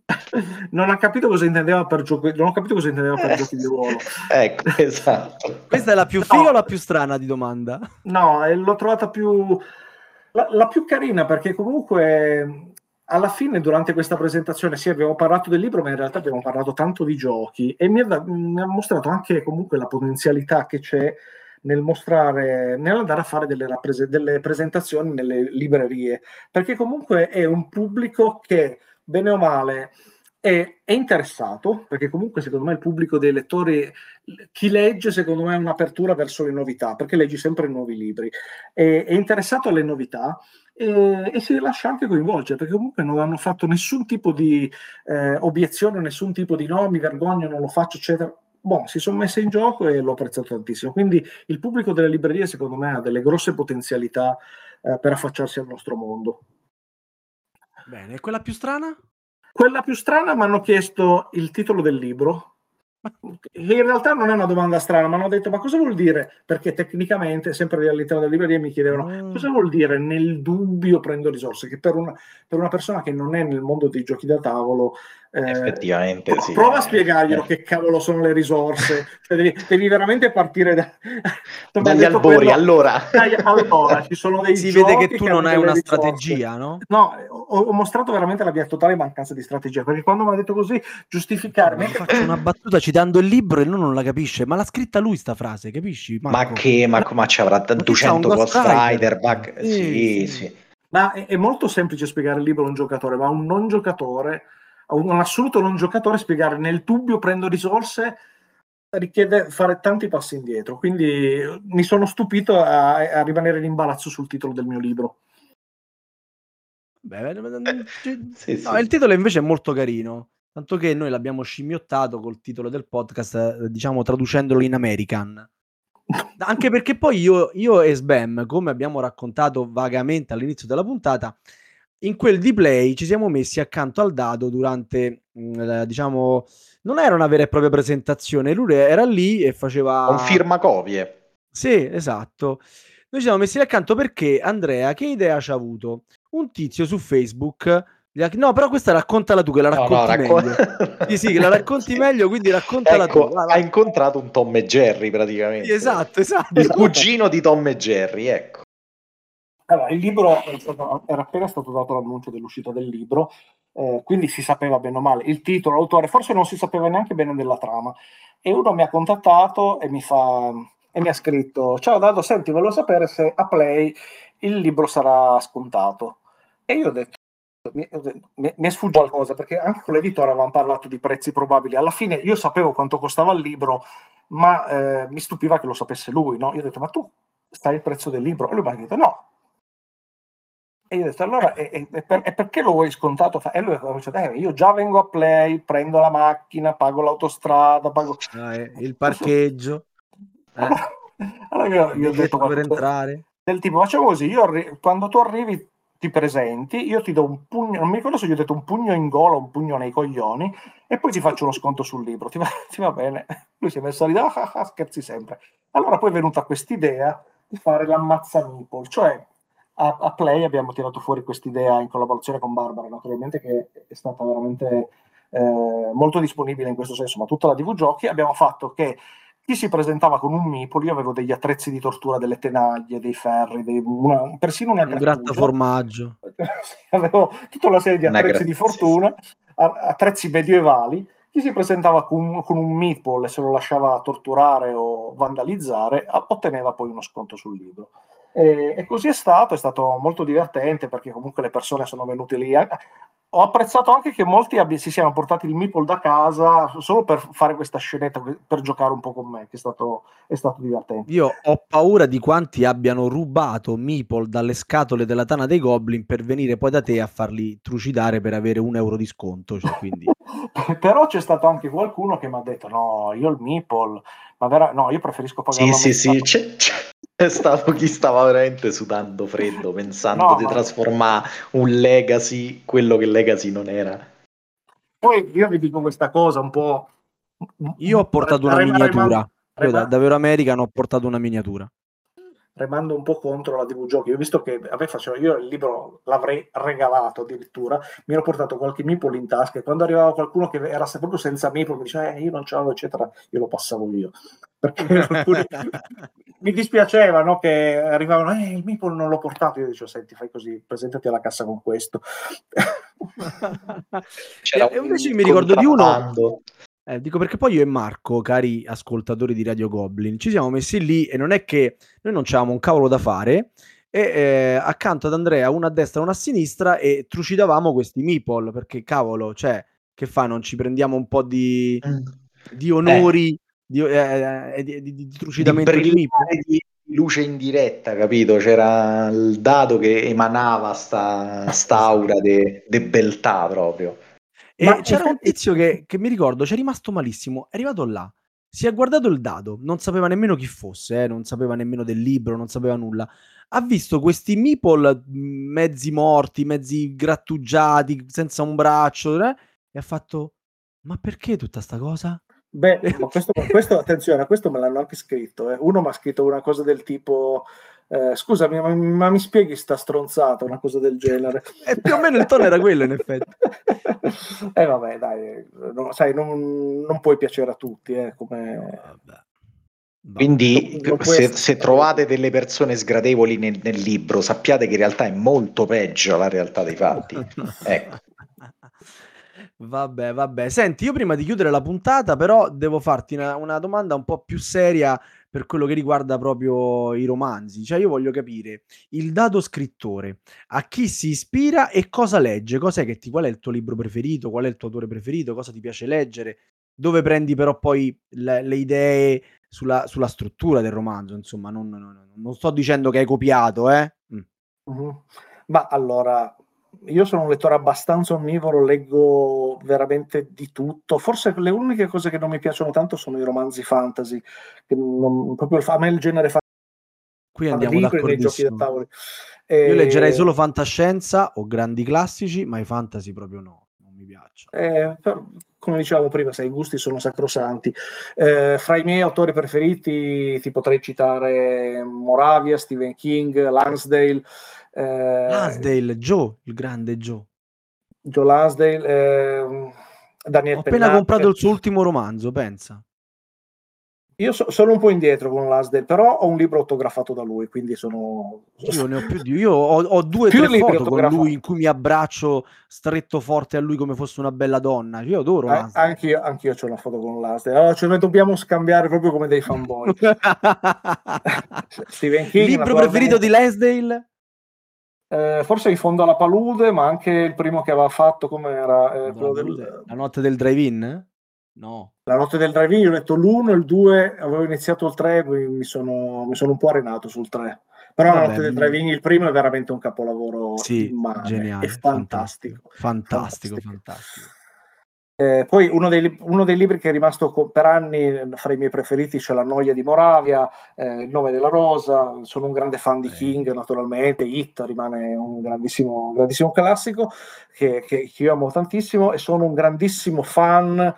(laughs) non ha capito cosa intendeva per giochi, non ho capito cosa intendeva per Eh. giochi di ruolo. (laughs) Ecco, esatto. Questa è la più No. figa o la più strana di domanda? No, e l'ho trovata più la, la più carina perché comunque alla fine durante questa presentazione sì abbiamo parlato del libro ma in realtà abbiamo parlato tanto di giochi e mi ha, mi ha mostrato anche comunque la potenzialità che c'è nel mostrare, nell'andare a fare delle, rapprese- delle presentazioni nelle librerie perché comunque è un pubblico che bene o male è, è, interessato, perché comunque secondo me il pubblico dei lettori, chi legge secondo me è un'apertura verso le novità, perché leggi sempre nuovi libri, è, è interessato alle novità e, e, si lascia anche coinvolgere, perché comunque non hanno fatto nessun tipo di eh, obiezione, nessun tipo di no, mi vergogno, non lo faccio, eccetera. Boh, si sono messe in gioco e l'ho apprezzato tantissimo. Quindi il pubblico delle librerie, secondo me, ha delle grosse potenzialità eh, per affacciarsi al nostro mondo. Bene, e quella più strana? Quella più strana mi hanno chiesto il titolo del libro. In realtà non è una domanda strana, mi hanno detto: Ma cosa vuol dire? Perché tecnicamente, sempre all'interno della libreria, mi chiedevano: mm. Cosa vuol dire nel dubbio prendo risorse? Che per una, per una persona che non è nel mondo dei giochi da tavolo Effettivamente pro- sì. Prova a spiegarglielo eh. che cavolo sono le risorse. Cioè, devi, devi, veramente partire da... (laughs) dagli albori. Quello... Allora. allora, ci sono (laughs) dei Si vede che tu che non hai una strategia, no? No, ho, ho, mostrato veramente la mia totale mancanza di strategia, perché quando mi ha detto così, giustificarmi... No, faccio una battuta citando il libro e lui non la capisce, ma l'ha scritta lui sta frase, capisci? Marco? Ma che, ma, ma ci avrà 200 Ghost Rider, bug... Sì, sì, sì. Ma è, è molto semplice spiegare il libro a un giocatore, ma un non giocatore a un assoluto non giocatore spiegare nel dubbio prendo risorse richiede fare tanti passi indietro. Quindi mi sono stupito a, a rimanere in imbarazzo sul titolo del mio libro. Beh, eh, sì, no, sì. il titolo invece è molto carino. Tanto che noi l'abbiamo scimmiottato col titolo del podcast, eh, diciamo traducendolo in American. (laughs) Anche perché poi io, io e Sbam, come abbiamo raccontato vagamente all'inizio della puntata, in quel di play ci siamo messi accanto al dado durante, mh, mm, diciamo, non era una vera e propria presentazione, lui era lì e faceva... Un firmacopie. Sì, esatto. Noi ci siamo messi accanto perché Andrea, che idea ci ha avuto? Un tizio su Facebook No, però questa raccontala tu, che la racconti no, no, meglio. (laughs) sì, sì, che la racconti meglio, quindi raccontala ecco, tu. Va. Ha incontrato un Tom e Jerry praticamente. Sì, esatto, esatto. Il cugino di Tom e Jerry, ecco. Allora, il libro era appena stato dato l'annuncio dell'uscita del libro, eh, quindi si sapeva bene o male il titolo, l'autore, forse non si sapeva neanche bene della trama. E uno mi ha contattato e mi, fa, e mi ha scritto: Ciao Dado, senti, volevo sapere se a Play il libro sarà scontato. E io ho detto: mi, mi, mi, è sfuggito qualcosa perché anche con l'editore avevamo parlato di prezzi probabili. Alla fine io sapevo quanto costava il libro, ma eh, mi stupiva che lo sapesse lui. No? Io ho detto: Ma tu sai il prezzo del libro? E lui mi ha detto: No, e io ho detto, allora, e, e, per, e perché lo vuoi scontato? E lui ha detto, eh, io già vengo a play, prendo la macchina, pago l'autostrada, pago... Ah, eh, il parcheggio. (laughs) Eh. allora io, ho detto, per entrare. Del tipo, facciamo così, io arri- quando tu arrivi ti presenti, io ti do un pugno, non mi ricordo se gli ho detto un pugno in gola o un pugno nei coglioni, e poi ti faccio uno sconto sul libro. Ti va, (laughs) ti va bene? Lui si è messo a ridere, ah, ah, scherzi sempre. Allora poi è venuta quest'idea di fare l'ammazza meeple, cioè a, a Play abbiamo tirato fuori quest'idea in collaborazione con Barbara, naturalmente, che è stata veramente eh, molto disponibile in questo senso, ma tutta la DV Giochi abbiamo fatto che chi si presentava con un Meeple, io avevo degli attrezzi di tortura, delle tenaglie, dei ferri, dei, una, persino una un grattaformaggio. (laughs) avevo tutta una serie di attrezzi di fortuna, attrezzi medievali. Chi si presentava con, con un Meeple e se lo lasciava torturare o vandalizzare, otteneva poi uno sconto sul libro. E, e, così è stato, è stato molto divertente perché comunque le persone sono venute lì. Ho apprezzato anche che molti abbi- si siano portati il meeple da casa solo per fare questa scenetta, per giocare un po' con me, che è stato, è stato divertente. Io ho paura di quanti abbiano rubato meeple dalle scatole della Tana dei Goblin per venire poi da te a farli trucidare per avere un euro di sconto. Cioè, quindi... (laughs) Però c'è stato anche qualcuno che mi ha detto no, io il meeple, ma vera- no, io preferisco pagare... Sì, sì, sì, c'è, c'è (laughs) è stato chi stava veramente sudando freddo pensando no, di ma... trasformare un legacy quello che legacy non era. Poi io vi dico questa cosa un po'. Io ho portato una miniatura. Io da, da Vero American ho portato una miniatura remando un po' contro la TV Giochi. Ho visto che a me faceva, io il libro l'avrei regalato addirittura, mi ero portato qualche Meeple in tasca e quando arrivava qualcuno che era proprio senza Meeple mi diceva eh, io non ce l'avevo eccetera, io lo passavo io. Perché (laughs) alcuni... mi dispiaceva no, che arrivavano, eh il Meeple non l'ho portato, io dicevo senti fai così, presentati alla cassa con questo. C'era (laughs) e invece mi ricordo di uno eh, dico perché poi io e Marco, cari ascoltatori di Radio Goblin, ci siamo messi lì e non è che noi non avevamo un cavolo da fare e eh, accanto ad Andrea, una a destra e una a sinistra e trucidavamo questi meeple perché cavolo, cioè Che fa? Non ci prendiamo un po' di, Mm. di onori, di, eh, eh, di, di- di trucidamento di Meeple? di luce in diretta, capito? C'era il dado che emanava sta, sta aura de, de beltà proprio. E c'era un tizio che, che mi ricordo, c'è rimasto malissimo, è arrivato là, si è guardato il dado, non sapeva nemmeno chi fosse, eh, non sapeva nemmeno del libro, non sapeva nulla. Ha visto questi meeple mh, mezzi morti, mezzi grattugiati, senza un braccio, eh, e ha fatto, ma perché tutta sta cosa? Beh, (laughs) ma questo, questo- attenzione, questo me l'hanno anche scritto. eh. Uno mi ha scritto una cosa del tipo: eh, Scusami, ma, ma mi spieghi sta stronzata? Una cosa del genere. E più o meno il tono era quello, in effetti. (laughs) E vabbè, dai, no, sai, non, non puoi piacere a tutti, eh, come... Vabbè. Va. Quindi se, se trovate delle persone sgradevoli nel, nel libro, sappiate che in realtà è molto peggio la realtà dei fatti. (laughs) Ecco. Vabbè, vabbè. Senti, io prima di chiudere la puntata, però devo farti una, una domanda un po' più seria per quello che riguarda proprio i romanzi. Cioè, io voglio capire il dato scrittore, a chi si ispira e cosa legge, cos'è che ti, qual è il tuo libro preferito, qual è il tuo autore preferito, cosa ti piace leggere, dove prendi però poi le, le idee sulla, sulla struttura del romanzo, insomma, non, non- non- sto dicendo che hai copiato, eh? Mm. Mhm. Ma allora, io sono un lettore abbastanza onnivoro, leggo veramente di tutto. Forse le uniche cose che non mi piacciono tanto sono i romanzi fantasy, non- proprio a me il genere Qui fantasy andiamo giochi da d'accordissimo. tavolo. Io leggerei solo fantascienza o grandi classici, ma i fantasy proprio no, non mi piacciono. Eh, per- come dicevamo prima, sai, i gusti sono sacrosanti. Eh, fra i miei autori preferiti ti potrei citare Moravia, Stephen King, Lansdale, eh, Lansdale, Joe, il grande Joe. Joe Lansdale, eh, Daniel Ho appena Pennac. comprato il suo ultimo romanzo, pensa. Io so- sono un po' indietro con Lansdale, però ho un libro autografato da lui, quindi sono... Io ne ho più di io ho, ho due Più tre foto con lui in cui mi abbraccio stretto forte a lui come fosse una bella donna. Io adoro Eh, anch'io, anch'io ho una foto con Lansdale. Allora, ce ne dobbiamo scambiare proprio come dei fanboy. (laughs) Stephen King, Libro preferito di Lansdale? Eh, forse in fondo alla palude, ma anche il primo che aveva fatto, come era eh, quello del- La notte del drive-in? No. La notte del drive-in. Io ho letto l'uno, il due, avevo iniziato il tre, poi mi sono, mi sono un po' arenato sul tre. Però la Vabbè, notte del mm. drive-in, il primo è veramente un capolavoro Sì, immane, geniale. è fantastico. Fantastico, Fantastico. fantastico. Eh, poi uno dei, uno dei libri che è rimasto co- per anni eh, fra i miei preferiti c'è La noia di Moravia, eh, Il nome della rosa, sono un grande fan di. King naturalmente, Hit rimane un grandissimo, grandissimo classico che, che- che io amo tantissimo e sono un grandissimo fan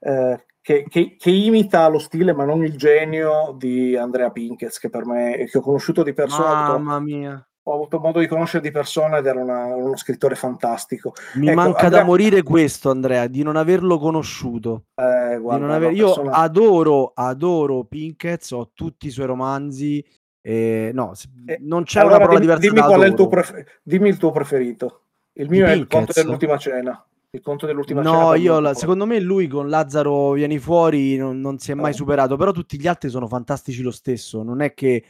eh, che, che- che imita lo stile ma non il genio di Andrea Pinkez che per me, che ho conosciuto di persona, Mamma mia. Ho avuto modo di conoscere di persona ed era una- uno scrittore fantastico. Mi Ecco, manca Andrea- da morire questo, Andrea, di non averlo conosciuto. Eh, Di guarda, non aver- Io persona- adoro, adoro Pinkett, ho tutti i suoi romanzi. e no, Eh, non c'è Allora, una parola dimmi, diversa dimmi qual è il tuo adoro. prefer- dimmi il tuo preferito. Il Di mio è il conto Pinkett? dell'ultima cena. Il conto dell'ultima cena. No, io la- secondo me lui con Lazzaro Vieni fuori non, non si è mai Eh. superato, però tutti gli altri sono fantastici lo stesso. Non è che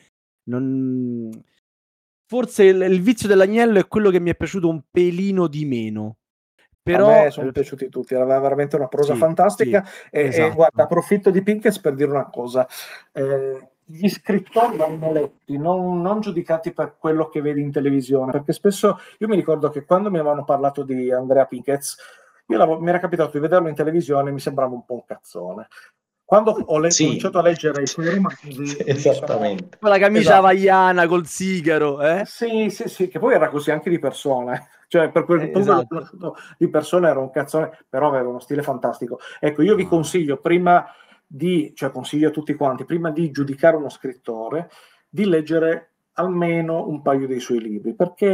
non- forse il, il vizio dell'agnello è quello che mi è piaciuto un pelino di meno. Però a me sono piaciuti tutti, era veramente una prosa sì, fantastica. sì, e, e esatto. guarda, approfitto di Pinkett per dire una cosa. Eh, gli scrittori vanno letti, non, non giudicati per quello che vedi in televisione, perché spesso io mi ricordo che quando mi avevano parlato di Andrea l'avevo- mi era capitato di vederlo in televisione e mi sembrava un po' un cazzone. Quando ho le- Sì. cominciato a leggere i suoi romanzi, esattamente. con la camicia Esatto. havaiana col sigaro, eh? Sì, sì, sì, che poi era così anche di persona, eh. cioè per quel Eh, esatto. di persona era un cazzone, però aveva uno stile fantastico. Ecco, io vi Ah. consiglio prima di, cioè consiglio a tutti quanti, prima di giudicare uno scrittore, di leggere almeno un paio dei suoi libri, perché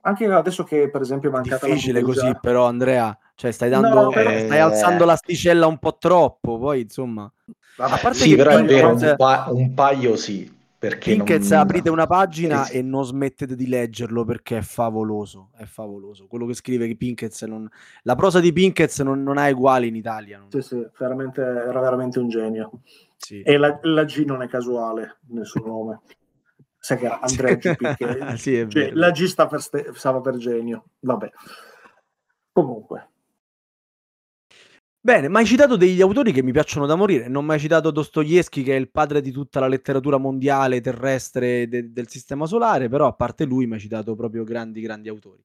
anche adesso che per esempio è mancata Difficile musa- così, però, Andrea. Cioè, stai No, dando, però- stai alzando l'asticella un po' troppo. Poi, insomma, Vabbè, a parte Sì, che però è vero, un, pa- un paio sì. Perché Pinkett, non... aprite una pagina Sì, sì. e non smettete di leggerlo perché è favoloso. È favoloso. Quello che scrive Pinkett non... La prosa di Pinkett non, non ha uguali in Italia. non- Sì, sì, veramente, era veramente un genio. Sì. E la, la G non è casuale nel suo nome. Sai che era (laughs) Andrea G. Pinkett. (laughs) Sì, è Cioè, la G sta per, ste- stava per genio. Vabbè. Comunque, Bene, ma hai citato degli autori che mi piacciono da morire. Non mi hai citato Dostoevsky, che è il padre di tutta la letteratura mondiale terrestre de- del sistema solare, però a parte lui mi hai citato proprio grandi, grandi autori.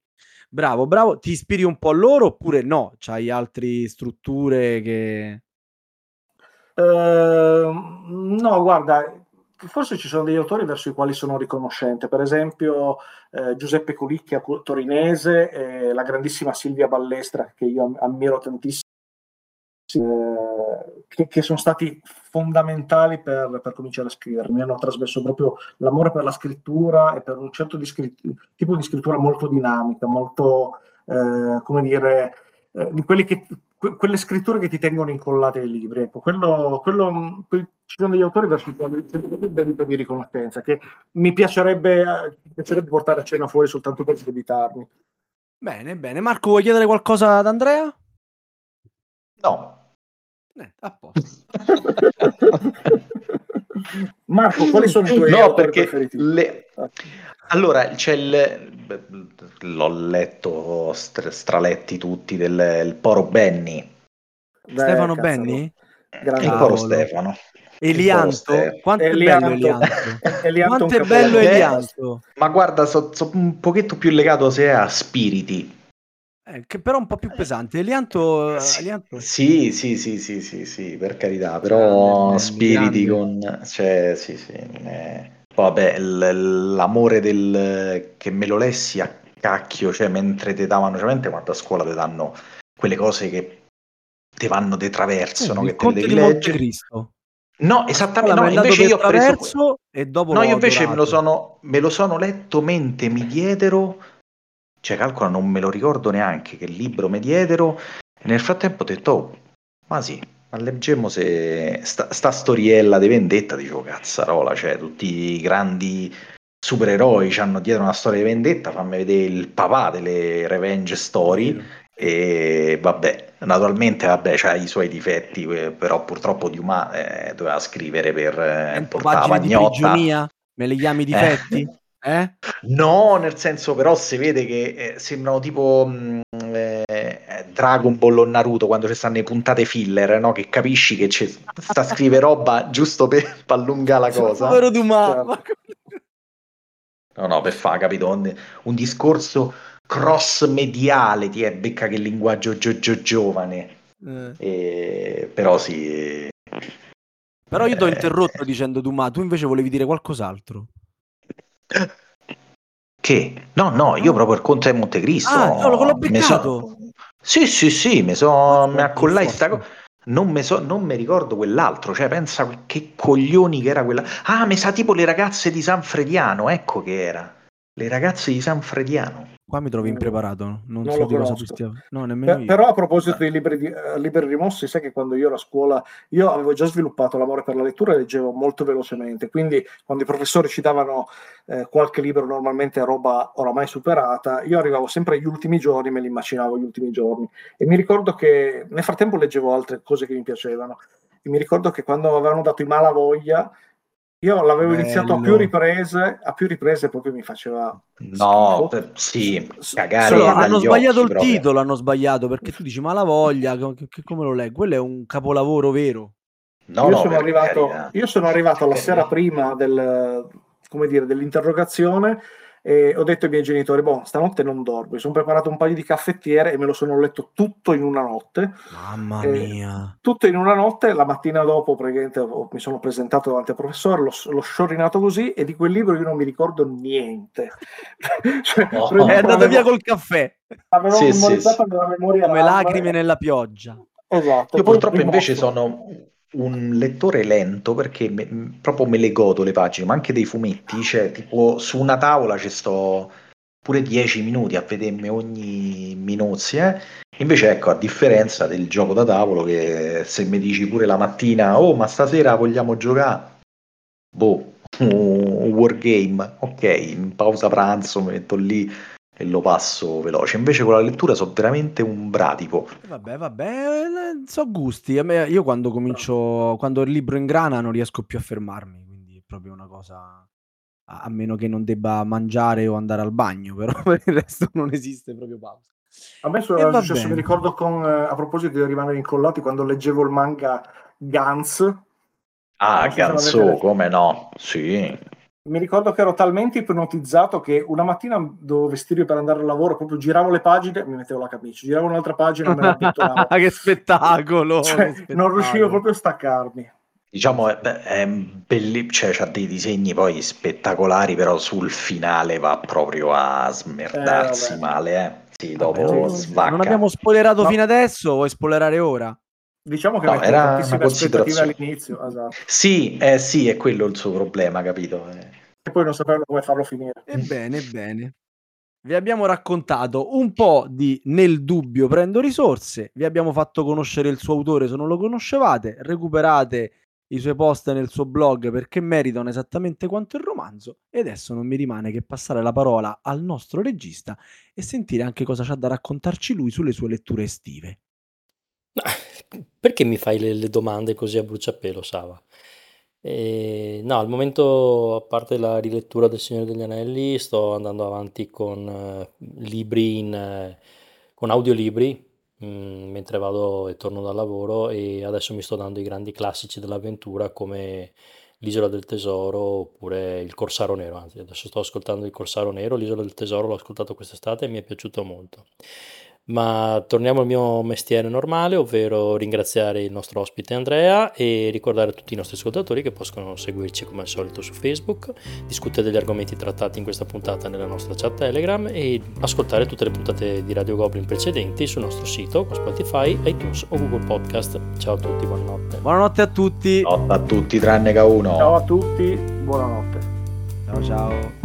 Bravo, bravo. Ti ispiri un po' a loro oppure no? C'hai altre strutture che... Eh, no, guarda, forse ci sono degli autori verso i quali sono riconoscente, per esempio eh, Giuseppe Colicchia, torinese, e la grandissima Silvia Ballestra, che io ammiro tantissimo, eh, che, che, sono stati fondamentali per, per, cominciare a scrivere. Mi hanno trasmesso proprio l'amore per la scrittura e per un certo di scritt- tipo di scrittura molto dinamica, molto, eh, come dire, eh, di quelli che que- quelle scritture che ti tengono incollate ai libri. Ecco, quello, quello, que- ci sono degli autori verso i quali c'è un debito di riconoscenza che mi piacerebbe, eh, piacerebbe portare a cena fuori soltanto per debitarmi. Bene, bene. Marco, vuoi chiedere qualcosa ad Andrea? No. Eh, a posto. (laughs) Marco, quali sono i tuoi no, perché preferiti? Le... Allora, c'è il... L'ho letto, stra- straletti tutti, del il Poro Benny. Beh, Stefano cazzo, Benni? grande. Il. Poro Stefano. Elianto? Quanto è bello Elianto? Elianto (laughs) Quanto è bello capolavoro. Elianto? Ma guarda, sono un pochetto più legato se è a Spiriti. Eh, che però è un po' più pesante. Elianto... Sì, Elianto... sì, sì, sì, sì, sì, sì, per carità, Grande, però Benny, Spiriti grande. con... Cioè, sì, sì. eh. Poi, Vabbè, l- l'amore del... che me lo lessi a cacchio, cioè mentre ti davano, cioè mentre quando a scuola ti danno quelle cose che ti vanno di traverso, no? il Che te le devi leggere. Montecristo. No, esattamente, no, invece io ho preso... e dopo No, io invece me lo, sono, me lo sono letto mentre mi diedero, cioè calcola, non me lo ricordo neanche che libro mi diedero, e nel frattempo ho detto, oh, ma sì, ma leggemmo se sta, sta storiella di vendetta, dicevo, cazzarola, cioè tutti i grandi supereroi hanno dietro una storia di vendetta, fammi vedere il papà delle revenge story, e vabbè, naturalmente vabbè, c'ha i suoi difetti, eh, però purtroppo Dumas eh, doveva scrivere per eh, 100 portare la pagine di pagnotta. Me le chiami difetti? Eh? (laughs) No, nel senso però si vede che eh, sembrano tipo mh, eh, Dragon Ball o Naruto quando ci stanno le puntate filler, no? Che capisci che c'è, sta a scrivere roba giusto per, per (laughs) allungare la cosa. Povero Dumas. Ma- No, no, per fa, capito? Un, un discorso cross mediale, ti è becca che linguaggio gio- gio- giovane. Eh. E- però sì. Però io ti ho Eh. interrotto dicendo Dumas, tu invece volevi dire qualcos'altro. Che? No, no, io proprio il Conte di Montecristo. Ah, no, l'ho mi so- beccato. Sì, sì, sì, mi so, mi accollai che sta forte. cosa. Non mi so, non mi ricordo quell'altro, cioè pensa che coglioni che era quella. Ah, mi sa tipo le ragazze di San Frediano, ecco che era. Le ragazze di San Frediano. Qua mi trovi impreparato, non, Non so di cosa tu stia... No, nemmeno io. però a proposito dei libri, di, eh, libri rimossi, sai che quando io ero a scuola io avevo già sviluppato l'amore per la lettura e leggevo molto velocemente, quindi quando i professori ci davano eh, qualche libro, normalmente roba oramai superata, io arrivavo sempre agli ultimi giorni, me li immaginavo gli ultimi giorni. E mi ricordo che nel frattempo leggevo altre cose che mi piacevano. E mi ricordo che quando avevano dato i Malavoglia io l'avevo iniziato a più Bello. riprese, a più riprese proprio mi faceva No, per- sì, cagare solo- hanno sbagliato occhi il proprio. titolo, hanno sbagliato perché tu dici ma la voglia, che, che- come lo leggo? Quello è un capolavoro vero. No, io, no, sono arrivato, io sono arrivato alla sera prima del, come dire, dell'interrogazione e ho detto ai miei genitori, boh, stanotte non dormo, mi sono preparato un paio di caffettiere e me lo sono letto tutto in una notte. Mamma Eh, mia. Tutto in una notte, la mattina dopo praticamente ho- mi sono presentato davanti al professore, l'ho, l'ho sciorinato così e di quel libro io non mi ricordo niente. (laughs) Cioè, proprio È andato avevo- via col caffè, Avevo Sì, sì, memorizzato sì. nella memoria come lacrime nella pioggia. Esatto. Io purtroppo invece sono un lettore lento perché me- proprio me le godo le pagine, ma anche dei fumetti, cioè tipo su una tavola ci sto pure 10 minuti a vedermi ogni minuzia. Invece ecco, a differenza del gioco da tavolo che se mi dici pure la mattina, oh ma stasera vogliamo giocare, boh, (laughs) un wargame, ok, in pausa pranzo mi metto lì e lo passo veloce. Invece con la lettura sono veramente un bradipo. E Vabbè, vabbè, eh, so gusti. A me- io quando comincio, quando il libro ingrana non riesco più a fermarmi, quindi è proprio una cosa, a, meno che non debba mangiare o andare al bagno, però (laughs) per il resto non esiste proprio pausa. A me E va successo, bene. mi ricordo con, eh, a proposito di rimanere incollati, quando leggevo il manga Gans, Ah, Ganzo, letto. come no? Sì. Mi ricordo che ero talmente ipnotizzato che una mattina dovevo vestirmi per andare al lavoro, proprio giravo le pagine, mi mettevo la camicia, giravo un'altra pagina e me la (laughs) abbottonavo. che spettacolo! Cioè, che non riuscivo spettacolo. proprio a staccarmi. Diciamo è, è belli, cioè c'ha dei disegni poi spettacolari, però sul finale va proprio a smerdarsi Eh, vabbè. male, eh. Sì, Vabbè, dopo svacca. Non abbiamo spoilerato No. fino adesso, vuoi spoilerare ora? Diciamo che No, era una considerazione. all'inizio, esatto. Sì, eh, sì, è quello il suo problema, capito? Eh. E poi non sapevano come farlo finire. Ebbene, ebbene. Vi abbiamo raccontato un po' di Nel dubbio prendo risorse, vi abbiamo fatto conoscere il suo autore se non lo conoscevate, recuperate i suoi post nel suo blog perché meritano esattamente quanto il romanzo e adesso non mi rimane che passare la parola al nostro regista e sentire anche cosa c'ha da raccontarci lui sulle sue letture estive. Perché mi fai le, le domande così a bruciapelo, Sava? Eh, no, al momento, a parte la rilettura del Signore degli Anelli, sto andando avanti con eh, libri in, eh, con audiolibri, mm, mentre vado e torno dal lavoro e adesso mi sto dando i grandi classici dell'avventura come L'Isola del Tesoro oppure Il Corsaro Nero, anzi adesso sto ascoltando Il Corsaro Nero, L'Isola del Tesoro l'ho ascoltato quest'estate e mi è piaciuto molto. Ma torniamo al mio mestiere normale, ovvero ringraziare il nostro ospite Andrea e ricordare a tutti i nostri ascoltatori che possono seguirci come al solito su Facebook, discutere degli argomenti trattati in questa puntata nella nostra chat Telegram e ascoltare tutte le puntate di Radio Goblin precedenti sul nostro sito con Spotify, iTunes o Google Podcast. Ciao a tutti, buonanotte. Buonanotte a tutti. Notte a tutti tranne che a uno. Ciao a tutti, buonanotte. Ciao ciao.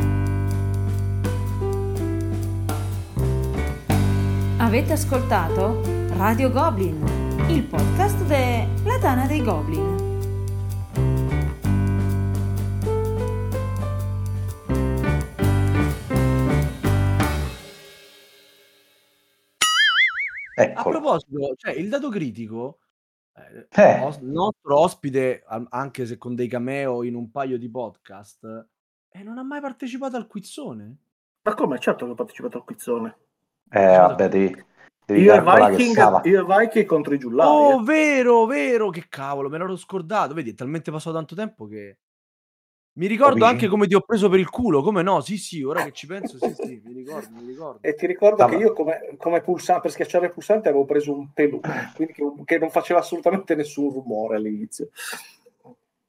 Avete ascoltato Radio Goblin, il podcast della Tana dei Goblin. A Eccolo. proposito, cioè il dato critico, eh, Eh. os- nostro ospite, a- anche se con dei cameo in un paio di podcast, eh, non ha mai partecipato al quizzone. Ma come? Certo che ho partecipato al quizzone. Eh, vabbè, devi, devi Io Viking, io Viking contro i giullari. Oh, eh. vero, vero, che cavolo, me l'ero scordato. Vedi, è talmente passato tanto tempo che... Mi ricordo anche come ti ho preso per il culo, come no? Sì, sì, ora che ci penso, sì, sì, mi ricordo, mi ricordo. E ti ricordo Stava- che io come, come pulsante, per schiacciare il pulsante avevo preso un peluche, (laughs) quindi che, che non faceva assolutamente nessun rumore all'inizio.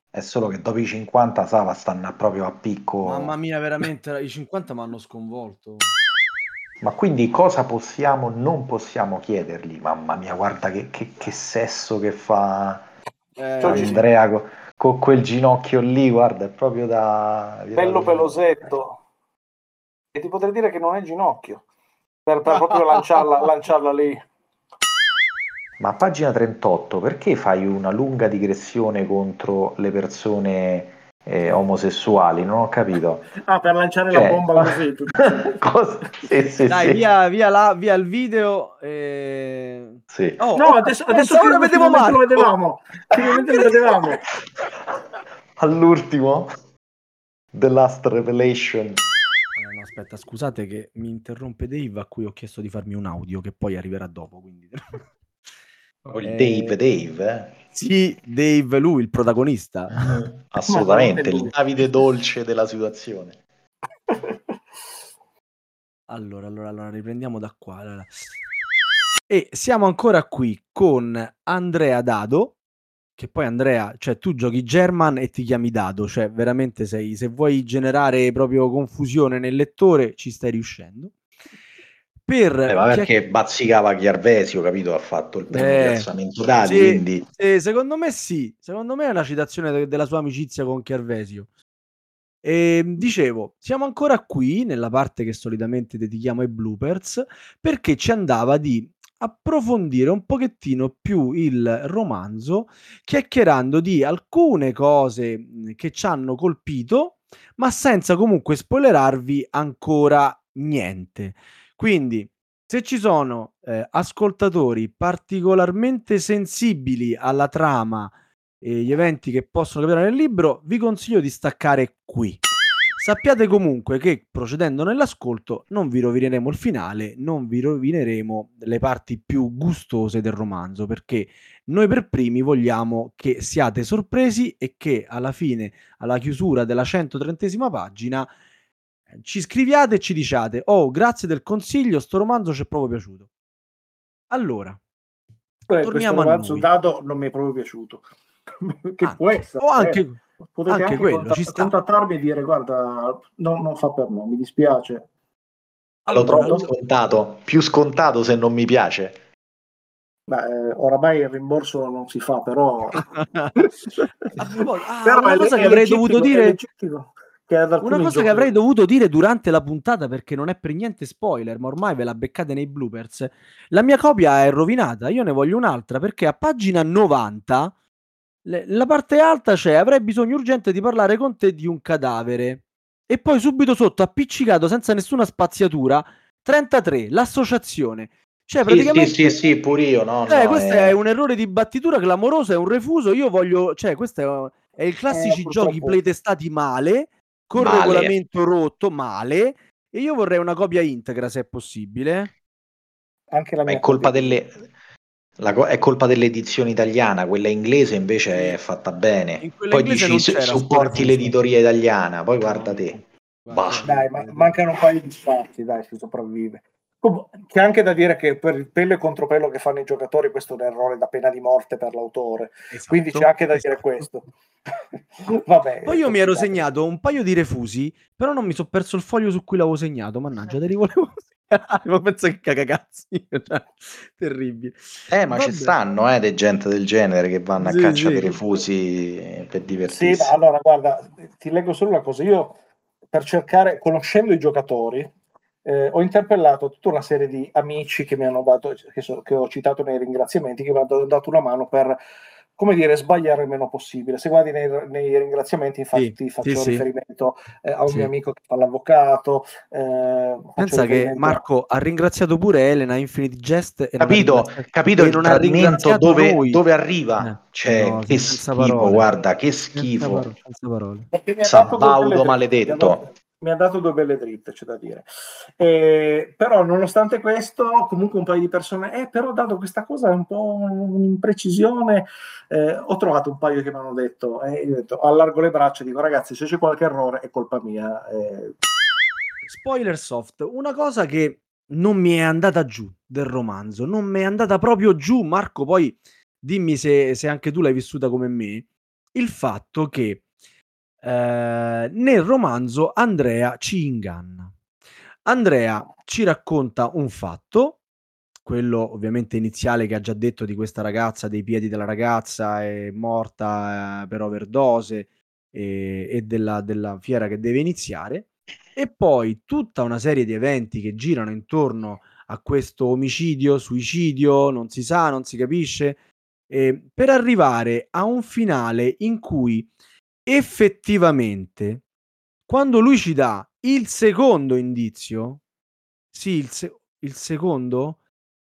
È solo che dopo i 50 Sava stanno proprio a picco. Mamma mia, veramente, i 50 mi hanno sconvolto. Ma quindi cosa possiamo, non possiamo chiedergli? Mamma mia, guarda che, che- che sesso che fa Eh. Andrea co- con quel ginocchio lì, guarda, è proprio da... Bello pelosetto. E ti potrei dire che non è ginocchio, per, per proprio lanciarla, (laughs) lanciarla lì. Ma a pagina 38, perché fai una lunga digressione contro le persone eh, omosessuali? Non ho capito. Ah, per lanciare Cioè- la bomba (laughs) così. tu dici. Cosa? Sì, sì, Dai, sì. via, via, la, via il video. E... Sì. Oh, No, adesso, eh, adesso ora finalmente vedevo lo vedevamo. Finalmente lo (laughs) vedevamo. All'ultimo, The Last Revelation. No, aspetta, scusate che mi interrompe Dave a cui ho chiesto di farmi un audio che poi arriverà dopo. Quindi... O il Eh, Dave Dave, eh? Sì, Dave, lui, il protagonista. (laughs) assolutamente, il. Davide dolce della situazione. (laughs) Allora, allora, allora, riprendiamo da qua. allora. E siamo ancora qui con Andrea Dado, che poi Andrea, cioè tu giochi German e ti chiami Dado, cioè veramente sei, se vuoi generare proprio confusione nel lettore, ci stai riuscendo. Per Eh, ma chiacch- perché bazzicava Chiarvesio, capito? Ha fatto il primo Eh, piazzamento dati, sì, quindi... sì, secondo me sì, secondo me è la citazione de- della sua amicizia con Chiarvesio. E dicevo, siamo ancora qui nella parte che solitamente dedichiamo ai bloopers perché ci andava di approfondire un pochettino più il romanzo, chiacchierando di alcune cose mh, che ci hanno colpito, ma senza comunque spoilerarvi ancora niente. Quindi, se ci sono eh, ascoltatori particolarmente sensibili alla trama e gli eventi che possono capitare nel libro, vi consiglio di staccare qui. Sappiate comunque che procedendo nell'ascolto non vi rovineremo il finale, non vi rovineremo le parti più gustose del romanzo, perché noi per primi vogliamo che siate sorpresi e che alla fine, alla chiusura della 130esima pagina, ci scriviate e ci diciate, oh grazie del consiglio, sto romanzo ci è proprio piaciuto. Allora, Beh, torniamo questo a romanzo noi. dato non mi è proprio piaciuto. (laughs) che Ah, può essere. o anche, eh. Potete anche anche, quello, contat- ci sta. contattarmi e dire guarda, no, non fa per me, mi dispiace. Lo Allora, trovo allora- scontato, più scontato se non mi piace. Beh, eh, oramai il rimborso non si fa, però... (laughs) Ah, (laughs) Però una cosa è che avrei dovuto dire legittimo Una cosa giochi- che avrei dovuto dire durante la puntata, perché non è per niente spoiler, ma ormai ve la beccate nei bloopers. La mia copia è rovinata. Io ne voglio un'altra perché a pagina 90, le- la parte alta c'è: Avrei bisogno urgente di parlare con te di un cadavere. E poi subito sotto, appiccicato senza nessuna spaziatura, 33, l'associazione. Cioè, Sì, praticamente. sì, sì, sì, pure io, no, Cioè, no, questo eh, è un errore di battitura clamoroso, è un refuso. Io voglio, cioè, questo è, è il classici Eh, giochi purtroppo- playtestati male, con Male. regolamento rotto male. E io vorrei una copia integra se è possibile. anche la ma mia è colpa copia- delle... la co- è colpa dell'edizione italiana, quella inglese invece è fatta bene. Poi dici supporti l'editoria italiana, poi guarda te. Guarda. Dai, ma mancano un paio di spazi, dai, si sopravvive. C'è anche da dire che per il pelo e contropelo che fanno i giocatori, questo è un errore da pena di morte per l'autore. Esatto, Quindi c'è anche da dire esatto. questo. (laughs) Vabbè. Poi io mi ero segnato un paio di refusi, però non mi sono perso il foglio su cui l'avevo segnato. Mannaggia, te li volevo (laughs) segnalare. Ma penso che cagacazzi. (laughs) Cioè, terribile. Eh, ma ci stanno, eh, dei gente del genere che vanno a Sì, caccia sì. dei refusi per Sì, divertirsi. ma allora guarda, ti leggo solo una cosa. Io per cercare, conoscendo i giocatori, eh, ho interpellato tutta una serie di amici che mi hanno dato, che, so- che ho citato nei ringraziamenti, che mi hanno dato una mano per, come dire, sbagliare il meno possibile. Se guardi nei, nei ringraziamenti, infatti, Sì, faccio sì, riferimento eh, a un Sì. mio amico che fa l'avvocato. eh, Pensa che a- Marco ha ringraziato pure Elena Infinite Jest. E non ha Capito, ringraziato- capito e il non ha ringraziato dove, dove arriva? Eh, Cioè, no, che senza schifo, parole. guarda, che Senza schifo. parole, senza parole. Dato due Sabaudo maledetto. Mi ha dato, due belle dritte, c'è da dire. Eh, però, nonostante questo, comunque un paio di persone, eh, però dato questa cosa è un po' un'imprecisione, eh, ho trovato un paio che mi hanno detto, eh, io detto, allargo le braccia e dico, ragazzi, se c'è qualche errore è colpa mia. eh, Spoiler soft, una cosa che non mi è andata giù del romanzo, non mi è andata proprio giù, Marco, poi dimmi se, se anche tu l'hai vissuta come me, il fatto che eh, nel romanzo Andrea ci inganna. Andrea ci racconta un fatto, quello ovviamente iniziale che ha già detto di questa ragazza, dei piedi della ragazza, è morta eh, per overdose e, e della, della fiera che deve iniziare, e poi tutta una serie di eventi che girano intorno a questo omicidio, suicidio, non si sa, non si capisce, eh, per arrivare a un finale in cui effettivamente, quando lui ci dà il secondo indizio, sì, il, se- il secondo,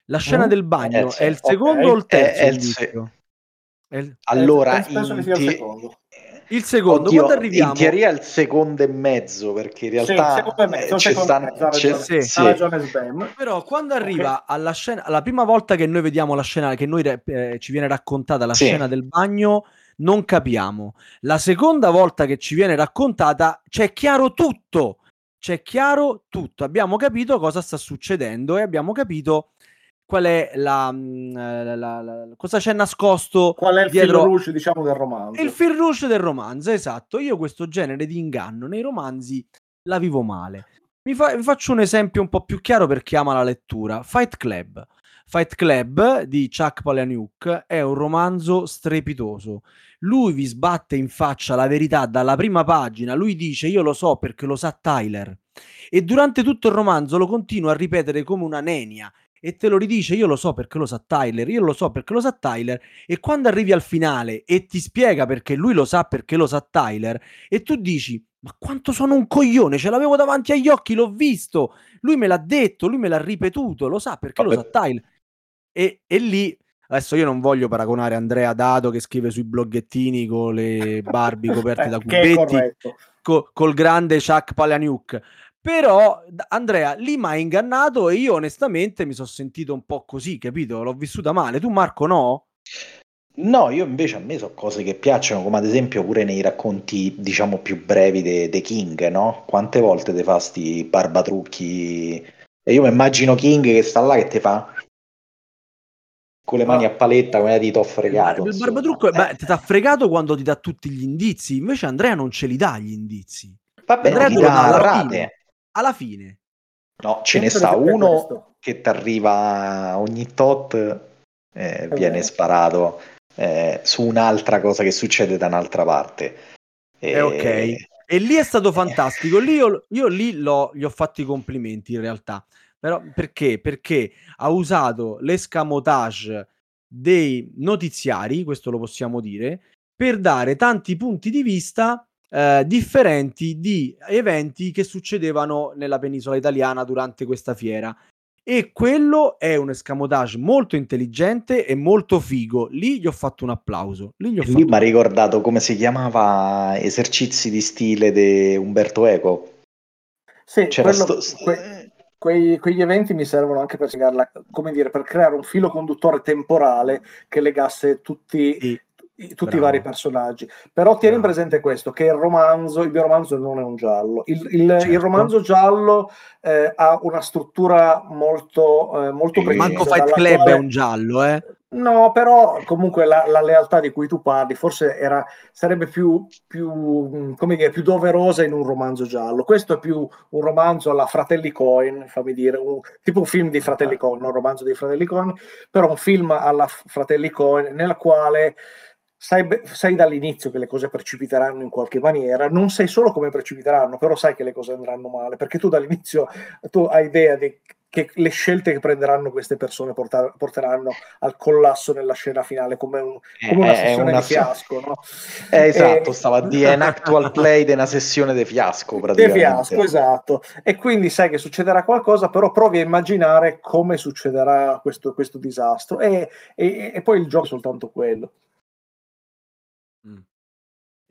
la scena Mm? del bagno Eh, sì, è il secondo o il È- terzo è il se-? È il, Allora, Eh, penso in, il te- secondo. il secondo, Oddio, quando arriviamo... in teoria è il secondo e mezzo, perché in Sì, realtà mezzo, eh, ci secondo e stanno- mezzo, c'è- ragione, sì. Però quando arriva alla scena, la prima volta che noi vediamo la scena, che noi eh, ci viene raccontata la Sì. scena del bagno, non capiamo. La seconda volta che ci viene raccontata c'è chiaro tutto. C'è chiaro tutto. Abbiamo capito cosa sta succedendo e abbiamo capito qual è la, mm, la- la- la- cosa c'è nascosto Qual è il dietro filo rouge, diciamo, del romanzo? il fil rouge del romanzo, esatto. Io questo genere di inganno nei romanzi la vivo male. Mi, fa- vi faccio un esempio un po' più chiaro per chi ama la lettura. Fight Club. Fight Club di Chuck Palahniuk è un romanzo strepitoso. Lui vi sbatte in faccia la verità dalla prima pagina. Lui dice: Io lo so perché lo sa Tyler. E durante tutto il romanzo lo continua a ripetere come una nenia. E te lo ridice: Io lo so perché lo sa Tyler. Io lo so perché lo sa Tyler. E quando arrivi al finale e ti spiega perché lui lo sa perché lo sa Tyler, e tu dici: Ma quanto sono un coglione, ce l'avevo davanti agli occhi, l'ho visto, lui me l'ha detto, lui me l'ha ripetuto, lo sa perché lo Vabbè. sa Tyler. E, e lì, adesso io non voglio paragonare Andrea Dato che scrive sui bloggettini con le Barbie coperte da (laughs) cubetti. co- col grande Chuck Palahniuk. Però Andrea lì mi ha ingannato e io onestamente mi sono sentito un po' così, capito? L'ho vissuta male. Tu Marco no? No, io invece a me sono cose che piacciono, come ad esempio pure nei racconti, diciamo, più brevi dei King, no? Quante volte te fa sti barbatrucchi? E io mi immagino King che sta là che ti fa con le mani a paletta come ti t'ho fregato. Il barbatrucco, Eh, beh, ti ha fregato quando ti dà tutti gli indizi, invece Andrea non ce li dà gli indizi. Vabbè, Andrea ti dà alla rate. fine. Alla fine. No, ce ne Sempre sta uno questo. che ti arriva ogni tot, eh, viene vero. sparato eh, su un'altra cosa che succede da un'altra parte. Eh, ok. E lì è stato fantastico. Lì io, io lì l'ho- gli ho fatto i complimenti in realtà. Però perché? Perché ha usato l'escamotage dei notiziari, questo lo possiamo dire, per dare tanti punti di vista eh, differenti di eventi che succedevano nella penisola italiana durante questa fiera. E quello è un escamotage molto intelligente e molto figo. Lì gli ho fatto un applauso. Lì gli ho E fatto Lì mi ha ricordato come si chiamava esercizi di stile di Umberto Eco. Sì, C'era quello- sto- que- quei- quegli eventi mi servono anche per come dire, per creare un filo conduttore temporale che legasse tutti, Sì. I- tutti i bravo. vari personaggi. Però tieni Bravo. presente questo, che il romanzo, il mio romanzo non è un giallo. Il, il- il Certo. romanzo giallo eh, ha una struttura molto, eh, molto precisa. Manco Fight Club quale- è un giallo, eh. No, però comunque la, la lealtà di cui tu parli forse era, sarebbe più, più, come dire, più doverosa in un romanzo giallo. Questo è più un romanzo alla Fratelli Coin, fammi dire, un- tipo un film di Fratelli Coin, non un romanzo dei Fratelli Coin, però un film alla Fratelli Coin nella quale sai, sai dall'inizio che le cose precipiteranno in qualche maniera, non sai solo come precipiteranno, però sai che le cose andranno male, perché tu dall'inizio tu hai idea di che le scelte che prenderanno queste persone porta- porteranno al collasso nella scena finale come, un- come una Eh, sessione una- di fiasco, no? Eh, esatto, Eh, stava a dire è un (laughs) actual play di una sessione di fiasco praticamente. fiasco, esatto. E quindi sai che succederà qualcosa, però provi a immaginare come succederà questo, questo disastro. E, e- e poi il gioco è soltanto quello.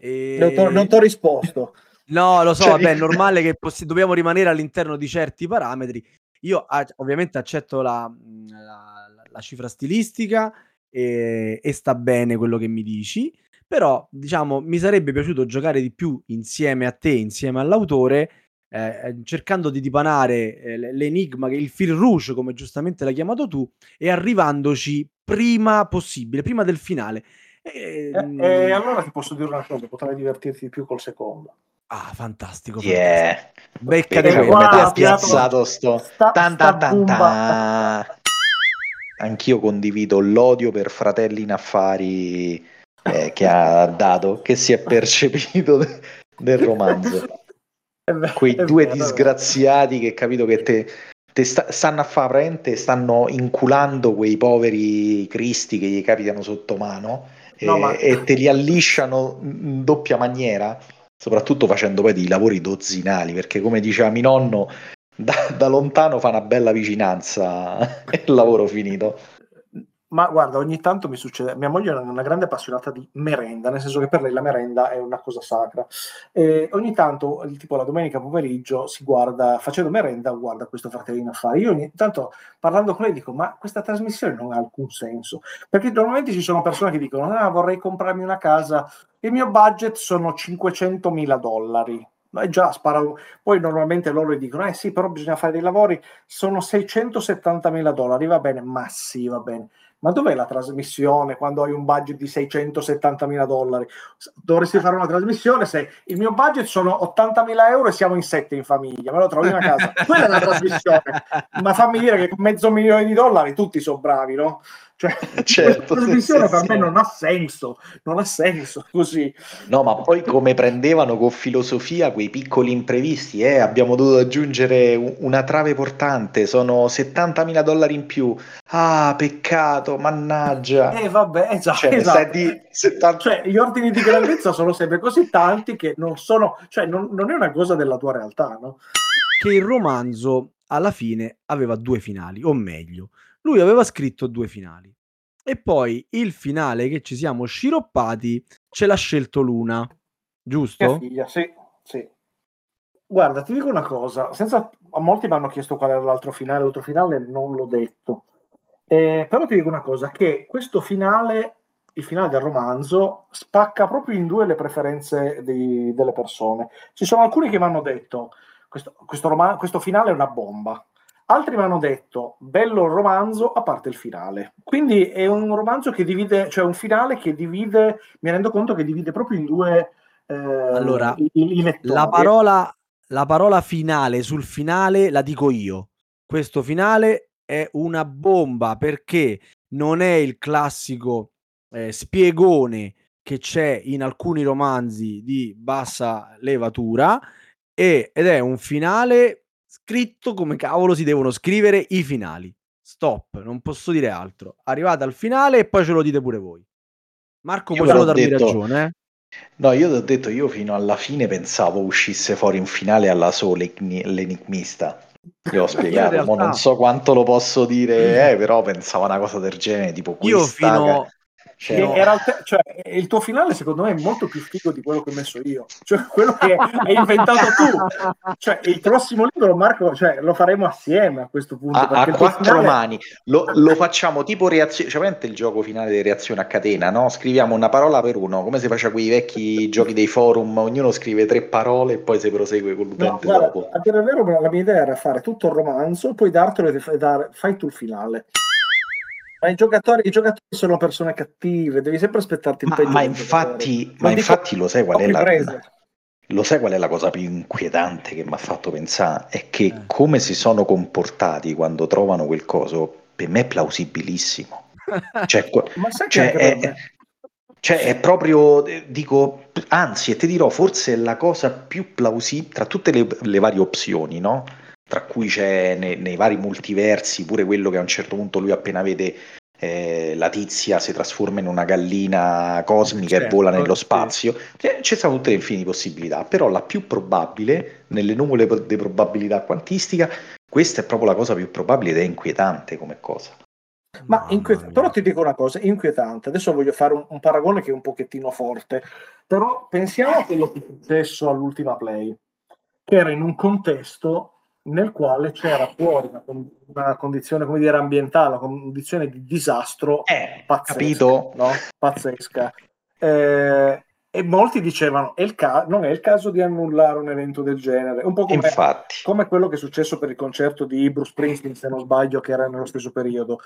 E- Non ti ho risposto. No, lo so, Cioè, vabbè, è (laughs) normale che possi- dobbiamo rimanere all'interno di certi parametri. Io a- ovviamente accetto la, la- la- la cifra stilistica e, e sta bene quello che mi dici, però diciamo mi sarebbe piaciuto giocare di più insieme a te, insieme all'autore, eh, cercando di dipanare eh, l'enigma, il fil rouge, come giustamente l'hai chiamato tu, e arrivandoci prima possibile, prima del finale. E, E, mh, e allora ti posso dire una cosa, potrai divertirti di più col secondo. Ah, fantastico. fantastico. Yeah. Becca Vedi di ti qua ha spiazzato sto sta- tan tan tan tan. Anch'io condivido l'odio per fratelli in affari eh, che ha dato, che si è (laughs) percepito de- del romanzo. Quei due disgraziati che capito che te, te sta- stanno a fare praticamente, stanno inculando quei poveri cristi che gli capitano sotto mano e, No, ma- e te li allisciano in doppia maniera, soprattutto facendo poi dei lavori dozzinali, perché come diceva mio nonno, da, da lontano fa una bella vicinanza (laughs) il lavoro finito. Ma guarda, ogni tanto mi succede. Mia moglie è una grande appassionata di merenda, nel senso che per lei la merenda è una cosa sacra. E ogni tanto, tipo la domenica pomeriggio, si guarda, facendo merenda, guarda questo fratellino affari. Io ogni tanto parlando con lei dico: Ma questa trasmissione non ha alcun senso. Perché normalmente ci sono persone che dicono: Ah, vorrei comprarmi una casa. Il mio budget sono 500 mila dollari. Ma già sparano. Poi normalmente loro dicono: Eh sì, però bisogna fare dei lavori. Sono 670 mila dollari. Va bene, ma sì, va bene. Ma dov'è la trasmissione quando hai un budget di 670 mila dollari? Dovresti fare una trasmissione se il mio budget sono 80 mila euro e siamo in sette in famiglia, me lo trovi una casa. Quella è una trasmissione. Ma fammi dire che con mezzo milione di dollari tutti sono bravi, no? Cioè, (laughs) Certo, (laughs) questa trasmissione sì, per sì. me non ha senso, non ha senso (laughs) così. No, ma poi come prendevano con filosofia quei piccoli imprevisti, eh, abbiamo dovuto aggiungere una trave portante, sono 70.000 dollari in più. Ah, peccato, mannaggia. Eh vabbè, esatto. Cioè, esatto. sai di 70 Cioè, gli ordini di grandezza sono sempre così tanti che non sono, cioè, non, non è una cosa della tua realtà, no? che il romanzo alla fine aveva due finali, o meglio, lui aveva scritto due finali. E poi il finale che ci siamo sciroppati ce l'ha scelto Luna, Mia giusto? figlia, sì. Sì. Guarda, ti dico una cosa, senza, a molti mi hanno chiesto qual era l'altro finale, l'altro finale non l'ho detto, eh, però ti dico una cosa, che questo finale, il finale del romanzo, spacca proprio in due le preferenze di, delle persone. Ci sono alcuni che mi hanno detto, questo, questo, roman- questo finale è una bomba, altri mi hanno detto, bello il romanzo, a parte il finale. Quindi è un romanzo che divide, cioè un finale che divide, mi rendo conto che divide proprio in due... Eh, Allora, i, i. La parola, la parola finale sul finale la dico io. Questo finale è una bomba perché non è il classico eh, spiegone che c'è in alcuni romanzi di bassa levatura e- ed è un finale scritto come cavolo si devono scrivere i finali. Stop, non posso dire altro. Arrivate al finale e poi ce lo dite pure voi. Marco, Io puoi solo darmi detto- ragione? eh? No, io ti ho detto, io fino alla fine pensavo uscisse fuori un finale alla sola l'enigmista. Io ho (laughs) spiegato, realtà- non so quanto lo posso dire, (clears throat) eh, però pensavo a una cosa del genere, tipo Io questa... fino, cioè, Che il te- cioè, il tuo finale secondo me è molto più figo di quello che ho messo io cioè quello che hai inventato tu cioè il prossimo libro Marco cioè, lo faremo assieme a questo punto a, a quattro finale- mani lo, lo facciamo tipo reazione, cioè veramente il gioco finale di reazione a catena, no? Scriviamo una parola per uno, come si faceva quei vecchi giochi dei forum, ognuno scrive tre parole e poi si prosegue con No, l'utente guarda, dopo. a dire il vero, la mia idea era fare tutto il romanzo, poi dartelo e fai tu il finale. Ma i giocatori, i giocatori sono persone cattive, devi sempre aspettarti il Ma, peggio. ma infatti, ma infatti lo sai qual è la, lo sai qual è la cosa più inquietante che mi ha fatto pensare? È che Eh. come si sono comportati quando trovano quel coso, per me è plausibilissimo. Cioè, (laughs) Ma sai che cioè, anche è, per me? cioè, è proprio, eh, dico, anzi, e ti dirò, forse è la cosa più plausibile tra tutte le, le varie opzioni, no? Tra cui c'è nei, nei vari multiversi pure quello che a un certo punto lui appena vede eh, la tizia si trasforma in una gallina cosmica e Certo, vola nello sì. spazio. Cioè, Ci sono tutte le infinite possibilità, però la più probabile, nelle nuvole di probabilità quantistica, questa è proprio la cosa più probabile ed è inquietante come cosa. Ma inquiet- però ti dico una cosa, inquietante. Adesso voglio fare un, un paragone che è un pochettino forte, però pensiamo a quello che è successo all'ultima play, che era in un contesto nel quale c'era fuori una, una condizione, come dire, ambientale, una condizione di disastro Eh, pazzesca, capito? no? Pazzesca. Eh, e molti dicevano, "È il ca- non è il caso di annullare un evento del genere, un po' come come quello che è successo per il concerto di Bruce Springsteen, se non sbaglio, che era nello stesso periodo.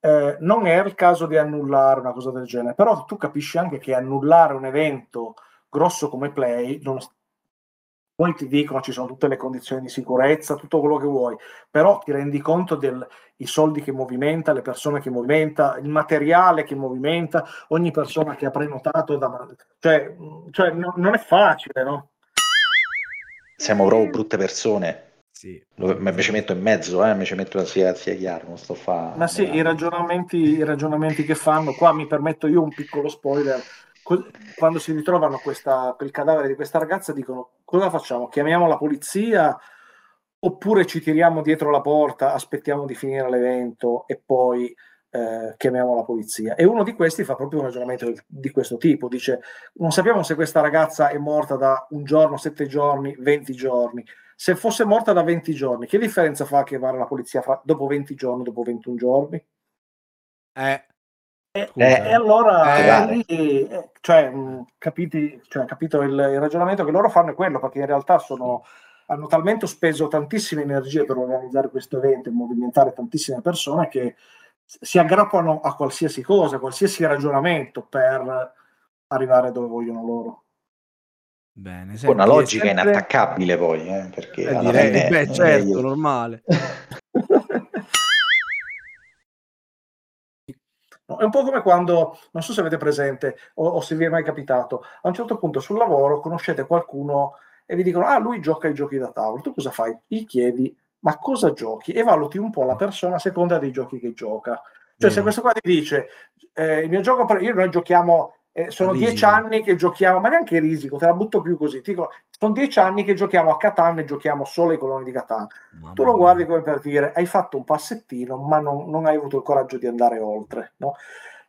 Eh, non era il caso di annullare una cosa del genere, però tu capisci anche che annullare un evento grosso come Play, non- poi ti dicono ci sono tutte le condizioni di sicurezza, tutto quello che vuoi, però ti rendi conto dei soldi che movimenta, le persone che movimenta, il materiale che movimenta, ogni persona che ha prenotato, da, cioè, cioè, no- non è facile, no? Siamo proprio brutte persone. Sì. Lo- me ci metto in mezzo, eh, me ci metto sia, sia chiaro, non sto fa. Ma sì, i ragionamenti, i ragionamenti che fanno, qua mi permetto io un piccolo spoiler, quando si ritrovano questa, il cadavere di questa ragazza dicono cosa facciamo? Chiamiamo la polizia oppure ci tiriamo dietro la porta, aspettiamo di finire l'evento e poi eh, chiamiamo la polizia. E uno di questi fa proprio un ragionamento di- questo tipo, dice non sappiamo se questa ragazza è morta da un giorno, sette giorni, 20 giorni. Se fosse morta da 20 giorni, che differenza fa chiamare la polizia dopo 20 giorni, dopo 21 giorni? Eh, E, Scusa. e allora Eh, lì, eh, cioè, capiti, cioè, capito il, il ragionamento che loro fanno è quello, perché in realtà sono, hanno talmente speso tantissime energie per organizzare questo evento e movimentare tantissime persone che si aggrappano a qualsiasi cosa, a qualsiasi ragionamento per arrivare dove vogliono loro. bene. Una senti, è logica sempre- inattaccabile poi, eh, perché Eh, alla direi, fine beh, eh, certo, io- normale. (laughs) È un po' come quando, non so se avete presente o, o se vi è mai capitato, a un certo punto sul lavoro conoscete qualcuno e vi dicono, ah, lui gioca ai giochi da tavolo. Tu cosa fai? Gli chiedi, ma cosa giochi? E valuti un po' la persona a seconda dei giochi che gioca. Cioè, se Vero. questo qua ti dice, eh, il mio gioco, io noi giochiamo, eh, sono Risico. dieci anni che giochiamo, ma neanche risico, te la butto più così. Ti dico, sono dieci anni che giochiamo a Catan e giochiamo solo ai coloni di Catan. Mamma Tu lo guardi come per dire hai fatto un passettino, ma non, non hai avuto il coraggio di andare oltre. No?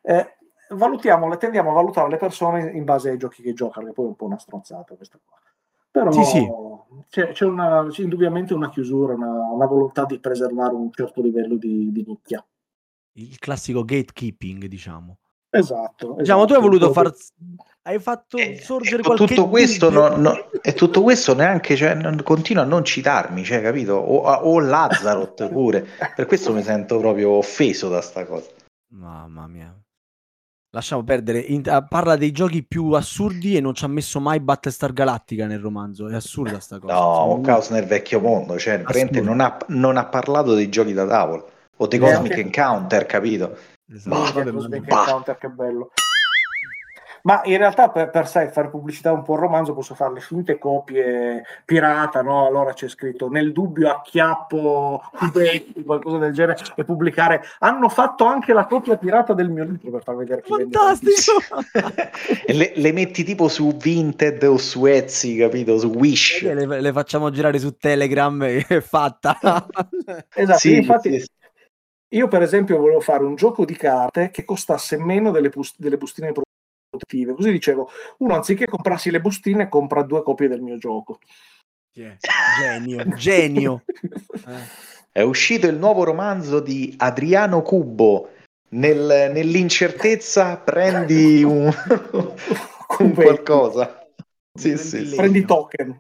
Eh, valutiamo, tendiamo a valutare le persone in base ai giochi che giocano, che poi è un po' una stronzata questa qua. Però Sì, sì. C'è, c'è una, c'è indubbiamente una chiusura, una, una volontà di preservare un certo livello di, di nicchia. Il classico gatekeeping, diciamo. Esatto. Diciamo, tu hai esatto. voluto far... Hai fatto E- sorgere e con qualche tutto questo no- no- e tutto questo neanche cioè, non- continua a non citarmi cioè, capito o, o Lazarot (laughs) pure per questo mi sento proprio offeso da sta cosa Mamma mia. Lasciamo perdere. In- ah, parla dei giochi più assurdi e non ci ha messo mai Battlestar Galactica nel romanzo. È assurda sta cosa. no Secondo un caos nel vecchio mondo cioè, non ha, non ha parlato dei giochi da tavolo o dei Neanche- Cosmic Encounter capito Esatto. Bah, Vabbè, che bello. Ma in realtà per, per sé fare pubblicità un po' al romanzo posso fare le finte copie pirata, no? Allora c'è scritto nel dubbio acchiappo cubetti, qualcosa del genere e pubblicare. Hanno fatto anche la copia pirata del mio libro per far vedere vende Fantastico! (laughs) e le, le metti tipo su Vinted o su Etsy capito su Wish Le, le facciamo girare su Telegram e (laughs) è fatta. Esatto, Sì, infatti sì, sì. Io per esempio volevo fare un gioco di carte che costasse meno delle, bus- delle bustine protettive. Così dicevo, uno anziché comprarsi le bustine compra due copie del mio gioco. genio, genio. (laughs) Eh. È uscito il nuovo romanzo di Adriano Cubo. Nel- nell'incertezza prendi un, (laughs) un qualcosa. Sì, Prendi sì. Prendi token.